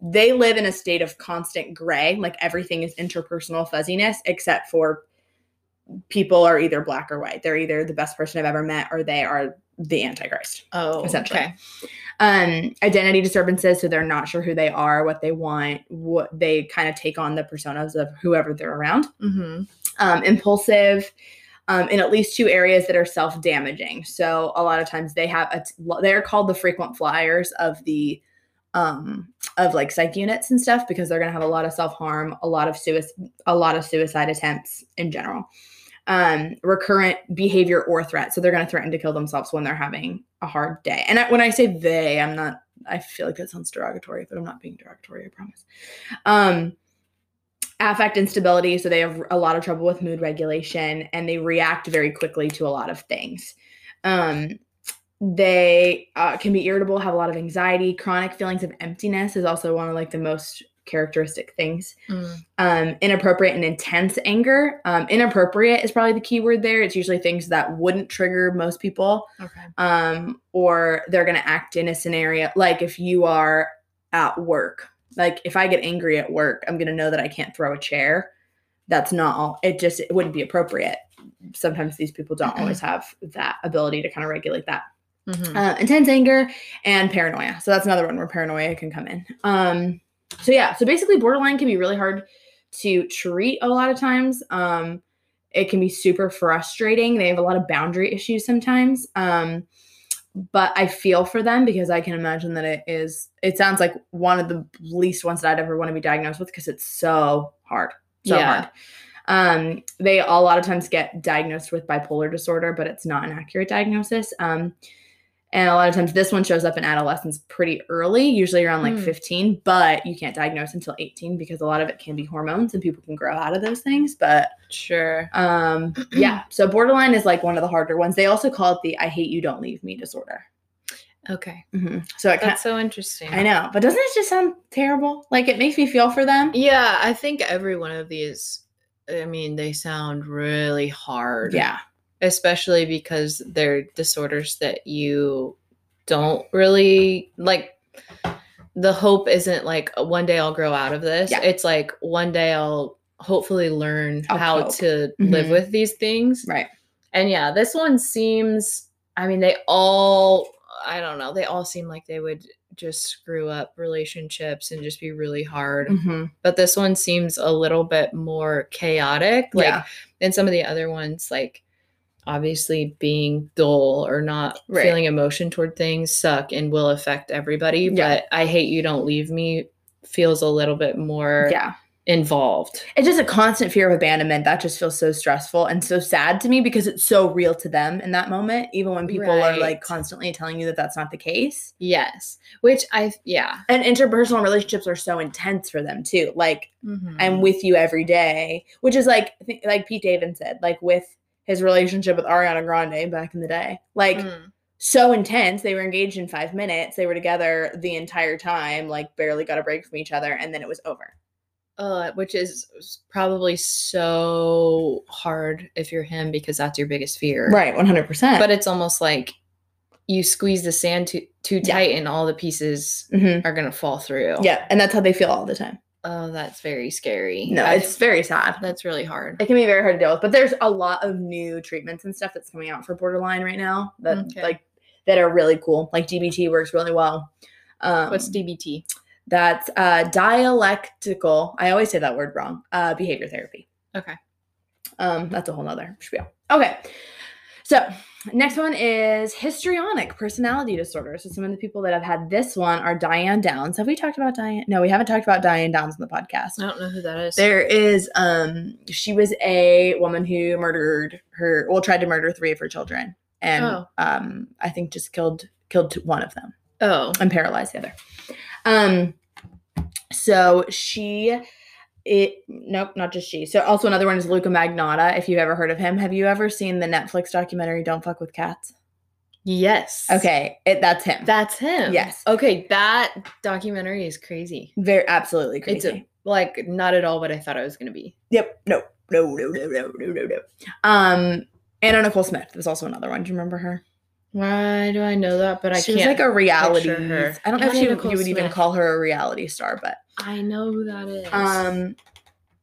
they live in a state of constant gray, like everything is interpersonal fuzziness except for people are either black or white. They're either the best person I've ever met or they are the antichrist. Oh. Essentially. Okay. Um identity disturbances so they're not sure who they are, what they want, what they kind of take on the personas of whoever they're around Mm-hmm. um, impulsive um, in at least two areas that are self-damaging so a lot of times they have a t- they're called the frequent flyers of the um, of like psych units and stuff because they're going to have a lot of self-harm a lot of suicide a lot of suicide attempts in general um, recurrent behavior or threat. So they're going to threaten to kill themselves when they're having a hard day. And I, when i say they i'm not i feel like that sounds derogatory but i'm not being derogatory i promise. Um affect instability. So they have a lot of trouble with mood regulation and they react very quickly to a lot of things. Um they uh, can be irritable have a lot of anxiety. Chronic feelings of emptiness is also one of like the most characteristic things. Mm. um inappropriate and intense anger. Um inappropriate is probably the key word there. It's usually things that wouldn't trigger most people Okay. um, or they're going to act in a scenario like if you are at work. Like if i get angry at work i'm going to know that i can't throw a chair. That's not all it just it wouldn't be appropriate. Sometimes these people don't always have that ability to kind of regulate that Mhm. uh, intense anger and paranoia. So that's another one where paranoia can come in. Um so yeah so basically borderline can be really hard to treat a lot of times. Um it can be super frustrating. They have a lot of boundary issues sometimes. Um but i feel for them because i can imagine that it is it sounds like one of the least ones that i'd ever want to be diagnosed with because it's so hard so Yeah. hard. Um they a lot of times get diagnosed with bipolar disorder but it's not an accurate diagnosis. Um and a lot of times this one shows up in adolescence pretty early, usually around like Hmm. 15, but you can't diagnose until 18 because a lot of it can be hormones and people can grow out of those things. But Sure. um yeah, so borderline is like one of the harder ones. They also call it the I hate you don't leave me disorder. Okay. Mhm. So it That's so interesting. I know, but doesn't it just sound terrible? Like it makes me feel for them. Yeah, I think every one of these, I mean, they sound really hard. Yeah. Especially because they're disorders that you don't really like. The hope isn't like "Uh, one day I'll grow out of this. Yeah. It's like one day I'll hopefully learn I'll how cope. to live Mhm. with these things. Right. And yeah, this one seems, I mean, they all, I don't know, they all seem like they would just screw up relationships and just be really hard. hmm But this one seems a little bit more chaotic. Like, Yeah. and some of the other ones, like, obviously being dull or not Right. feeling emotion toward things suck and will affect everybody. Yeah. But I hate you don't leave me feels a little bit more Yeah. involved. It's just a constant fear of abandonment that just feels so stressful and so sad to me because it's so real to them in that moment, even when people are like constantly telling you that that's not the case. Yes. Which I, yeah. And interpersonal relationships are so intense for them too. Like Mhm. I'm with you every day, which is like like Pete Davidson said, like with his relationship with Ariana Grande back in the day, like Mm. so intense. They were engaged in five minutes. They were together the entire time, like barely got a break from each other, and then it was over. uh, which is probably so hard if you're him because that's your biggest fear. Right, one hundred percent. But it's almost like you squeeze the sand too too Yeah. tight and all the pieces hmm are gonna fall through. yeah, and that's how they feel all the time. Oh, that's very scary. No, I- it's very sad. that's really hard. It can be very hard to deal with, but there's a lot of new treatments and stuff that's coming out for borderline right now that Okay. like that are really cool. Like DBT works really well. Um, What's DBT? That's uh, dialectical. I always say that word wrong. Uh, behavior therapy. Okay. Um, that's a whole nother spiel. Okay. So next one is histrionic personality disorder. So some of the people that have had this one are Diane Downs. Have we talked about Diane? No, we haven't talked about Diane Downs on the podcast. I don't know who that is. There is um she was a woman who murdered her well tried to murder three of her children and Oh. um I think just killed killed one of them oh. and paralyzed the other. Um So she, it nope, not just she. So also another one is Luka Magnotta. If you've ever heard of him, have you ever seen the Netflix documentary "Don't Fuck with Cats"? Yes. Okay, it, that's him. That's him. Yes. Okay, that documentary is crazy. Very absolutely crazy. It's a, like not at all what I thought it was gonna be. Yep. No. No. No. No. No. No. No. No. Um. Anna Nicole Smith was also another one. Do you remember her? Why do I know that? But I she can't. She's like a reality. her. I don't know if Nicole you would even call her a reality star, but I know who that is. um.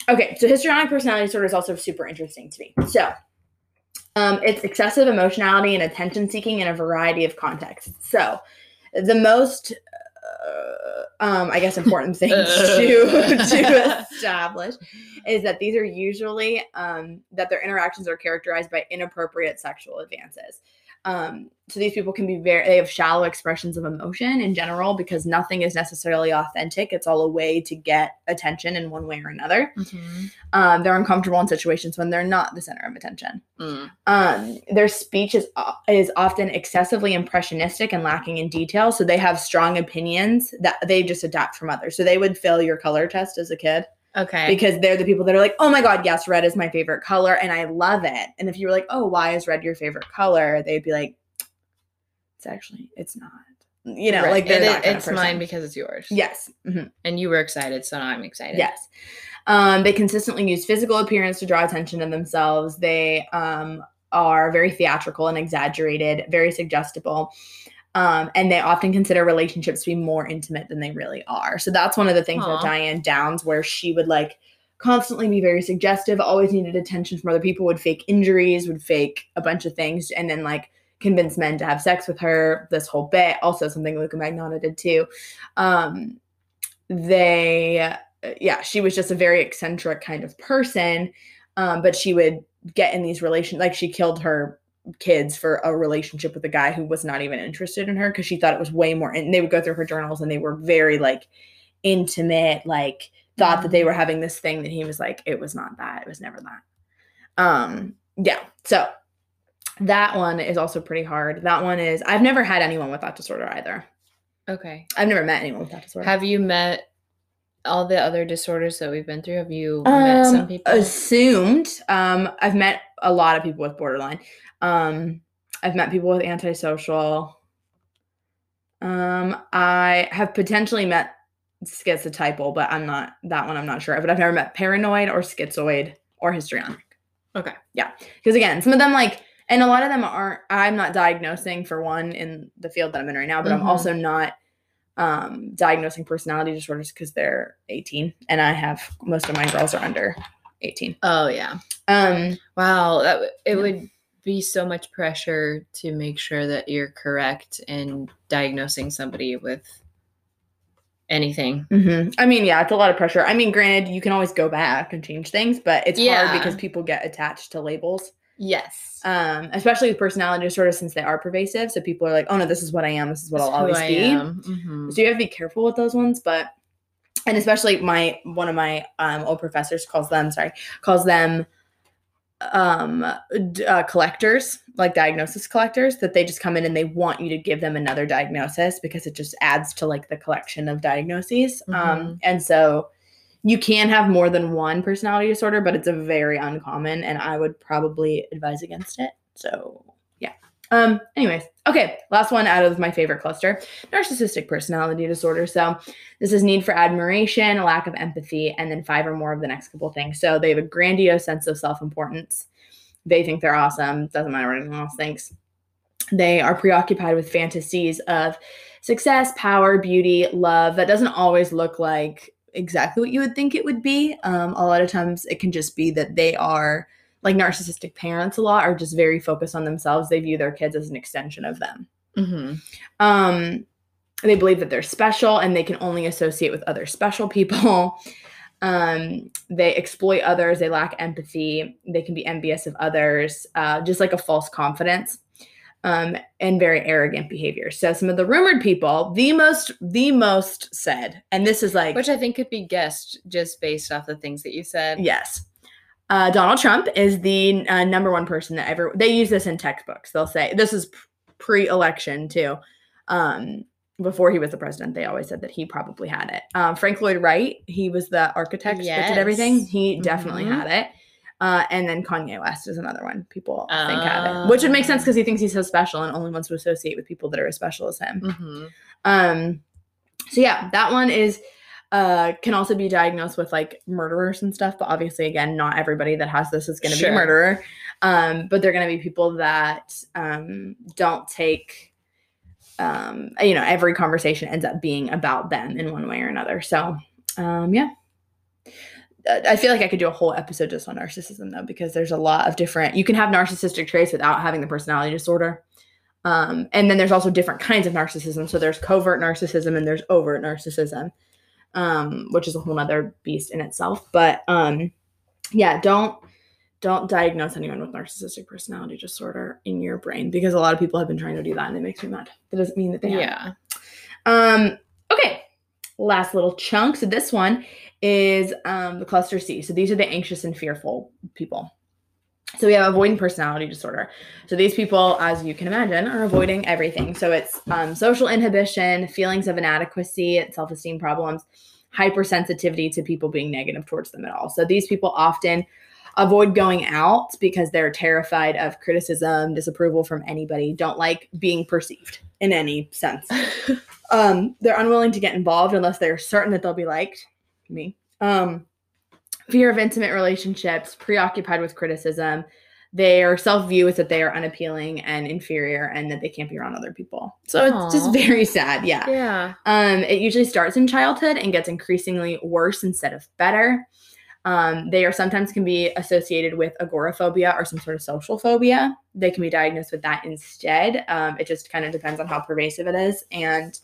Okay, so histrionic personality disorder is also super interesting to me. So, um, it's excessive emotionality and attention seeking in a variety of contexts. So, the most, uh, um, I guess, important thing to to establish is that these are usually um, that their interactions are characterized by inappropriate sexual advances. Um, so these people can be very they have shallow expressions of emotion in general because nothing is necessarily authentic. It's all a way to get attention in one way or another. Mhm. Um, they're uncomfortable in situations when they're not the center of attention. Mm. Um, their speech is is often excessively impressionistic and lacking in detail. So they have strong opinions that they just adapt from others. So they would fail your color test as a kid Okay. because they're the people that are like, oh my god, yes, red is my favorite color and I love it. And if you were like, oh, why is red your favorite color? They'd be like, it's actually, it's not. You know, Right. like they're It- that it's mine because it's yours. Yes. mhm. And you were excited, so now I'm excited. Yes. Um, they consistently use physical appearance to draw attention to themselves. They um, are very theatrical and exaggerated, very suggestible. Um, and they often consider relationships to be more intimate than they really are. So that's one of the things Aw. with Diane Downs, where she would like constantly be very suggestive, always needed attention from other people, would fake injuries, would fake a bunch of things, and then like convince men to have sex with her. This whole bit, also something Luka Magnotta did too. Um, they uh, yeah she was just a very eccentric kind of person um, but she would get in these relations like she killed her kids for a relationship with a guy who was not even interested in her because she thought it was way more and they would go through her journals and they were very like intimate like thought that they were having this thing that he was like it was not that it was never that. Um yeah so that one is also pretty hard. That one is i've never had anyone with that disorder either. Okay. i've never met anyone with that disorder. Have you met all the other disorders that we've been through? Have you met some Um, people? Assumed. Um, I've met a lot of people with borderline. Um, I've met people with antisocial. Um, I have potentially met schizotypal, but I'm not that one. I'm not sure. But I've never met paranoid or schizoid or histrionic. Okay. Yeah, because again, some of them like, and a lot of them aren't. I'm not diagnosing for one in the field that I'm in right now, but I'm Mhm. also not um diagnosing personality disorders because they're 18 and i have most of my girls are under 18 oh yeah. um Wow. That w- it Yeah. would be so much pressure to make sure that you're correct in diagnosing somebody with anything. mhm. i mean yeah it's a lot of pressure i mean granted you can always go back and change things but it's Yeah. hard because people get attached to labels Yes. um especially with personality disorders since they are pervasive so people are like oh no this is what i am this is what That's i'll always be am. Mhm. so you have to be careful with those ones but and especially my one of my um old professors calls them sorry calls them um d- uh, collectors like diagnosis collectors that they just come in and they want you to give them another diagnosis because it just adds to like the collection of diagnoses um Mhm. and so you can have more than one personality disorder but it's a very uncommon and i would probably advise against it so yeah um anyways okay last one out of my favorite cluster narcissistic personality disorder. So this is need for admiration, a lack of empathy, and then five or more of the next couple things. So they have a grandiose sense of self-importance. They think they're awesome. Doesn't matter what anyone else thinks. They are preoccupied with fantasies of success, power, beauty, love. That doesn't always look like exactly what you would think it would be. Um, a lot of times it can just be that they are like narcissistic parents a lot are just very focused on themselves. They view their kids as an extension of them Mhm. um they believe that they're special and they can only associate with other special people um they exploit others they lack empathy they can be envious of others uh, just like a false confidence um and very arrogant behavior so some of the rumored people the most the most said and this is like Which I think could be guessed just based off the things that you said. Yes. Uh, Donald Trump is the uh, number one person that ever. They use this in textbooks. They'll say this is pre-election too. Um, before he was the president, they always said that he probably had it. Um, Frank Lloyd Wright, he was the architect that did everything. He definitely Mhm. had it. Uh, and then Kanye West is another one people think had it, which would make sense Ah. because he thinks he's so special and only wants to associate with people that are as special as him. Mhm. Um, so yeah, that one is uh can also be diagnosed with like murderers and stuff, but obviously again, not everybody that has this is going to be a murderer. Um, but they're going to be people that um don't take um you know every conversation ends up being about them in one way or another. So um yeah. I feel like I could do a whole episode just on narcissism though, because there's a lot of different. You can have narcissistic traits without having the personality disorder. Um, and then there's also different kinds of narcissism. So there's covert narcissism and there's overt narcissism, um, which is a whole other beast in itself. But um, yeah, don't don't diagnose anyone with narcissistic personality disorder in your brain because a lot of people have been trying to do that and it makes me mad. That doesn't mean that they have. Yeah. Um, okay. Last little chunk. So this one is um, the cluster C. So these are the anxious and fearful people. So we have avoidant personality disorder. So these people, as you can imagine, are avoiding everything. So it's um, social inhibition, feelings of inadequacy, self-esteem problems, hypersensitivity to people being negative towards them at all. So these people often avoid going out because they're terrified of criticism, disapproval from anybody, don't like being perceived in any sense. um, they're unwilling to get involved unless they're certain that they'll be liked. Me. Um, fear of intimate relationships, preoccupied with criticism. Their self view is that they are unappealing and inferior and that they can't be around other people. So it's just very sad. Yeah. yeah. Um, it usually starts in childhood and gets increasingly worse instead of better. Um, they are sometimes can be associated with agoraphobia or some sort of social phobia. They can be diagnosed with that instead. Um, it just kind of depends on how pervasive it is, and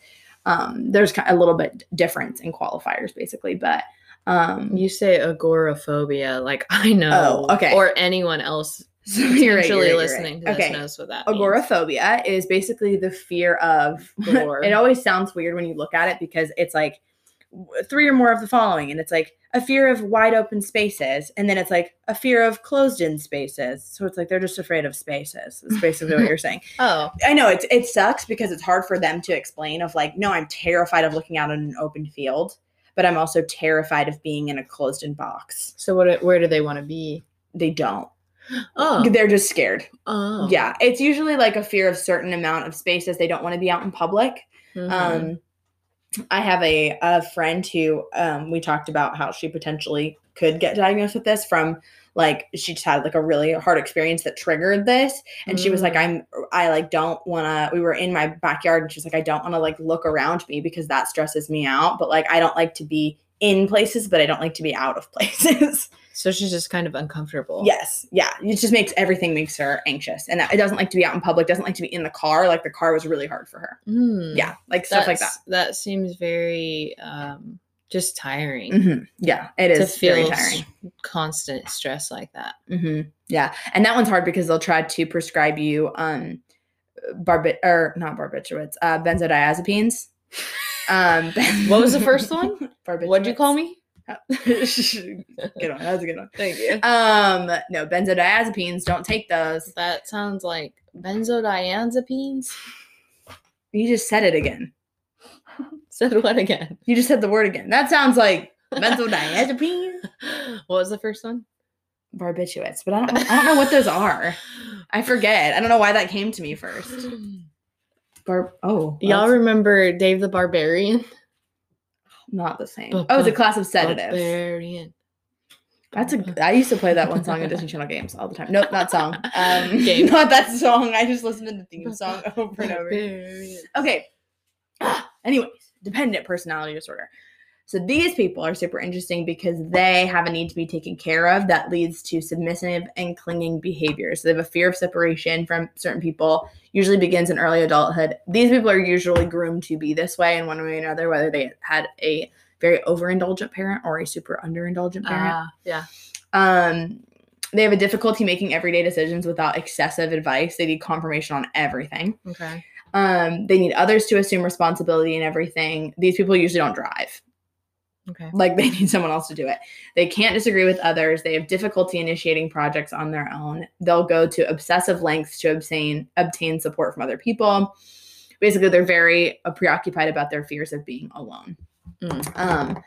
um, there's a little bit difference in qualifiers, basically. But um, You say agoraphobia, like I know, Oh, okay. or anyone else so you're potentially right, you're listening right. to this Okay. knows what that means. agoraphobia is basically the fear of it always sounds weird when you look at it because it's like three or more of the following and it's like a fear of wide open spaces and then it's like a fear of closed in spaces. So it's like they're just afraid of spaces is basically what you're saying. Oh, i know it's it sucks because it's hard for them to explain of like no i'm terrified of looking out in an open field but i'm also terrified of being in a closed in box. So what? Where do they want to be? they don't. Oh, they're just scared. Oh, yeah it's usually like a fear of certain amount of spaces they don't want to be out in public. Mhm. um i have a, a friend who um we talked about how she potentially could get diagnosed with this from like she just had like a really hard experience that triggered this and she was like Mm. i'm i like don't want to we were in my backyard and she's like i don't want to like look around me because that stresses me out but like i don't like to be in places but i don't like to be out of places so she's just kind of uncomfortable. Yes, yeah. It just makes everything makes her anxious, and it doesn't like to be out in public. Doesn't like to be in the car. Like the car was really hard for her. Hmm. Yeah, like stuff like that. That seems very um just tiring hmm Yeah, It is to is very feel tiring. constant stress like that. hmm Yeah, and that one's hard because they'll try to prescribe you um, barbit or not barbiturates, uh, benzodiazepines. Um, What was the first one? What'd you call me? good one. That was a good one. Thank you. Um, no, benzodiazepines. Don't take those. That sounds like benzodiazepines. You just said it again. Said what again? You just said the word again. That sounds like benzodiazepine. What was the first one? barbiturates, but I don't I don't know what those are. I forget. I don't know why that came to me first. Bar oh, Y'all that's remember Dave the Barbarian? Not the same. Oh, it's a class of sedatives. Barbarian. That's a I used to play that one song in Disney Channel games all the time. Nope, not song. Um Game. not that song. I just listened to the theme song over and over. Barbarian. Okay. Anyways, dependent personality disorder. So these people are super interesting because they have a need to be taken care of that leads to submissive and clinging behaviors. So they have a fear of separation from certain people, usually begins in early adulthood. These people are usually groomed to be this way in one way or another, whether they had a very overindulgent parent or a super underindulgent parent. Ah, yeah. Um, they have a difficulty making everyday decisions without excessive advice. They need confirmation on everything. Okay. Um, they need others to assume responsibility and everything. These people usually don't drive. Okay. Like they need someone else to do it. They can't disagree with others. They have difficulty initiating projects on their own. They'll go to obsessive lengths to obtain obtain support from other people. basically they're very uh, preoccupied about their fears of being alone. Mm. Um,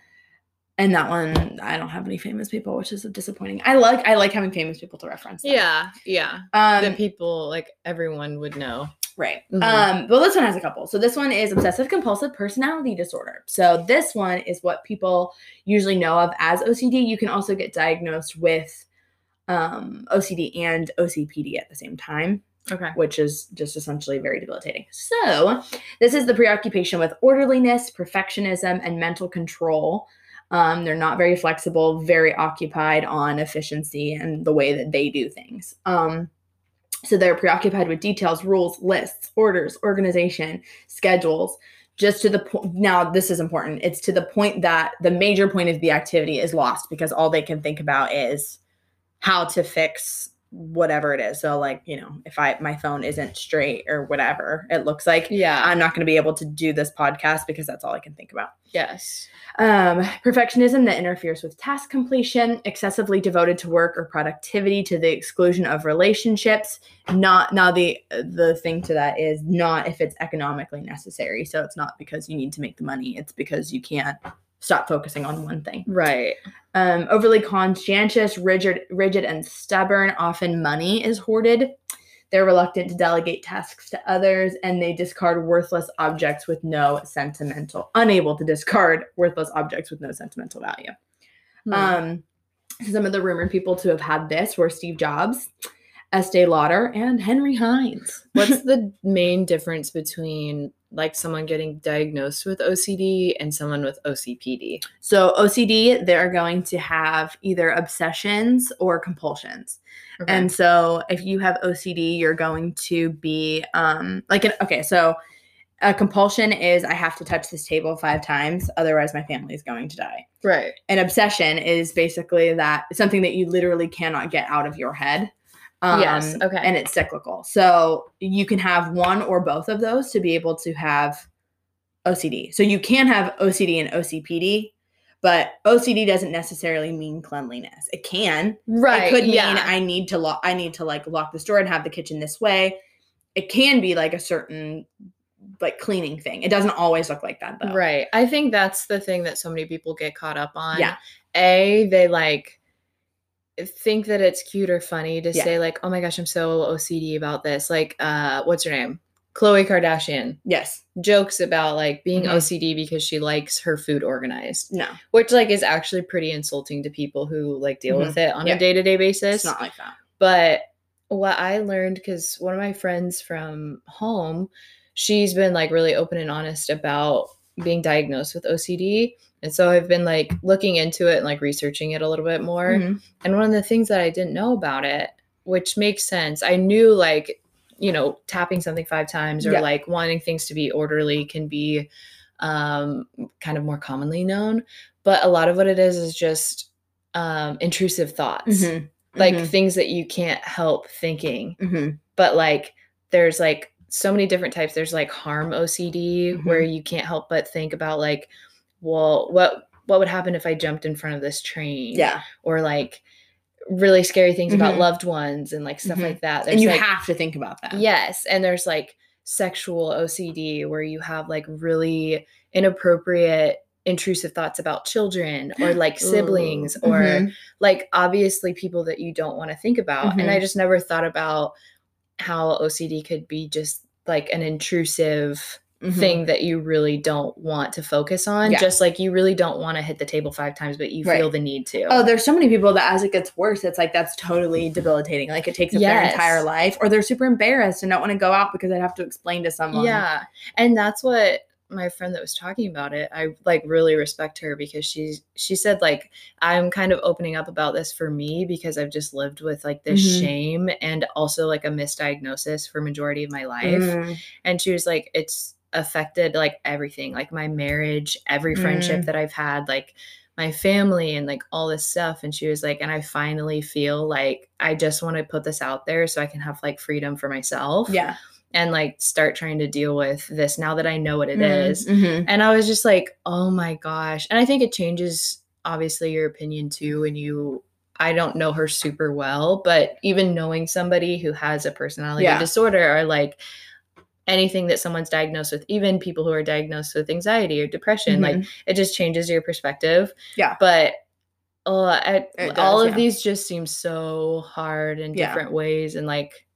and that one, I don't have any famous people, which is disappointing. I like I like having famous people to reference. Yeah, yeah. Um, that people like everyone would know. Right. Mhm. Um, but this one has a couple. So this one is obsessive compulsive personality disorder. So this one is what people usually know of as OCD. You can also get diagnosed with um, OCD and OCPD at the same time, Okay. which is just essentially very debilitating. So this is the preoccupation with orderliness, perfectionism, and mental control. Um, they're not very flexible, very occupied on efficiency and the way that they do things. Um, so they're preoccupied with details, rules, lists, orders, organization, schedules, just to the point. Now, this is important. It's to the point that the major point of the activity is lost because all they can think about is how to fix whatever it is. So, like, you know, if I my phone isn't straight or whatever it looks like, Yeah. I'm not going to be able to do this podcast because that's all I can think about yes. um, perfectionism that interferes with task completion, excessively devoted to work or productivity to the exclusion of relationships. Not now the the thing to that is not if it's economically necessary. So it's not because you need to make the money. It's because you can't stop focusing on one thing. Right. Um, overly conscientious, rigid, rigid, and stubborn. Often money is hoarded. They're reluctant to delegate tasks to others, and they discard worthless objects with no sentimental, unable to discard worthless objects with no sentimental value. Hmm. Um, some of the rumored people to have had this were Steve Jobs, Estee Lauder, and Henry Hines. What's the main difference between like someone getting diagnosed with OCD and someone with OCPD? So OCD, they're going to have either obsessions or compulsions. Okay. And so if you have OCD, you're going to be um like an okay, so a compulsion is I have to touch this table five times, otherwise my family is going to die. right. An obsession is basically that something that you literally cannot get out of your head. Um, Yes, okay. And it's cyclical. So you can have one or both of those to be able to have OCD. So you can have OCD and OCPD, but OCD doesn't necessarily mean cleanliness. It can, Right. it could mean yeah. I need to lock I need to like lock this door and have the kitchen this way. It can be like a certain like cleaning thing. It doesn't always look like that though. Right. I think that's the thing that so many people get caught up on. Yeah. A, they like think that it's cute or funny to Yeah. say like, "Oh my gosh, I'm so OCD about this." Like, uh, what's her name? Khloé Kardashian Yes. jokes about like being Mhm. OCD because she likes her food organized, No. which like is actually pretty insulting to people who like deal with it on Mm-hmm. Yeah. a day-to-day basis. It's not like that. But what I learned, because one of my friends from home, she's been like really open and honest about being diagnosed with OCD. And so I've been like looking into it and like researching it a little bit more. Mhm. And one of the things that I didn't know about it, which makes sense, I knew like, you know, tapping something five times or Yeah. like wanting things to be orderly can be um, kind of more commonly known. But a lot of what it is is just um, intrusive thoughts Mhm. like Mhm. things that you can't help thinking Mhm. but like there's like so many different types there's like harm ocd Mm-hmm. where you can't help but think about like well what what would happen if i jumped in front of this train Yeah. or like really scary things about Mhm. loved ones and like stuff Mhm. like that And you like, have to think about that. Yes, and there's like sexual OCD where you have like really inappropriate intrusive thoughts about children or like siblings Ooh, or mhm. like obviously people that you don't want to think about. And I Mhm. just never thought about how OCD could be just like an intrusive Mhm. thing that you really don't want to focus on. Yeah. Just like you really don't want to hit the table five times, but you Right. feel the need to. Oh, there's so many people that as it gets worse, it's like that's totally debilitating. Like it takes up their entire life, or they're super embarrassed and don't want to go out because they'd have to explain to someone. Yeah. And that's what my friend that was talking about it, I like really respect her because she's she said like I'm kind of opening up about this for me because I've just lived with like this Mhm. shame and also like a misdiagnosis for majority of my life. Mm, And she was like it's affected like everything, like my marriage, every friendship Mm. that I've had, like my family and like all this stuff and she was like and I finally feel like I just want to put this out there so I can have like freedom for myself yeah. and like start trying to deal with this now that I know what it Mm, is. mhm. And I was just like, oh my gosh. And I think it changes obviously your opinion too. And you, I don't know her super well, but even knowing somebody who has a personality Yeah. disorder are like, anything that someone's diagnosed with, even people who are diagnosed with anxiety or depression. Like Mhm. it just changes your perspective. Yeah. But uh, I, It all of yeah. these just seem so hard in Yeah. different ways. And like,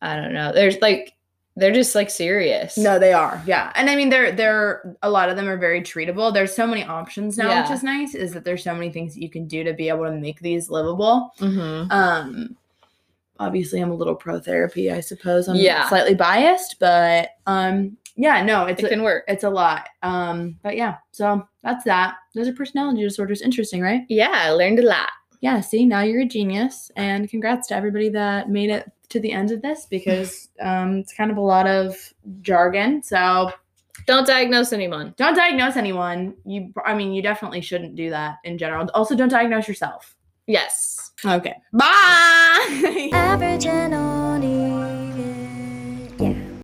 I don't know. There's like, they're just like serious. No, they are. Yeah. And I mean they're they're a lot of them are very treatable. There's so many options now, which is nice, is that there's so many things that you can do to be able to make these livable. Mm-hmm. Um obviously I'm a little pro therapy, I suppose. I'm Yeah. slightly biased, but um yeah, no, it's It a, can work. it's a lot. Um but yeah, so that's that. Those are personality disorders. Interesting, right? Yeah, I learned a lot. Yeah, see, now you're a genius and congrats to everybody that made it to the end of this because um it's kind of a lot of jargon. So Don't diagnose anyone. don't diagnose anyone. You I mean, you definitely shouldn't do that in general. Also don't diagnose yourself. Yes. Okay. Bye. Average and only.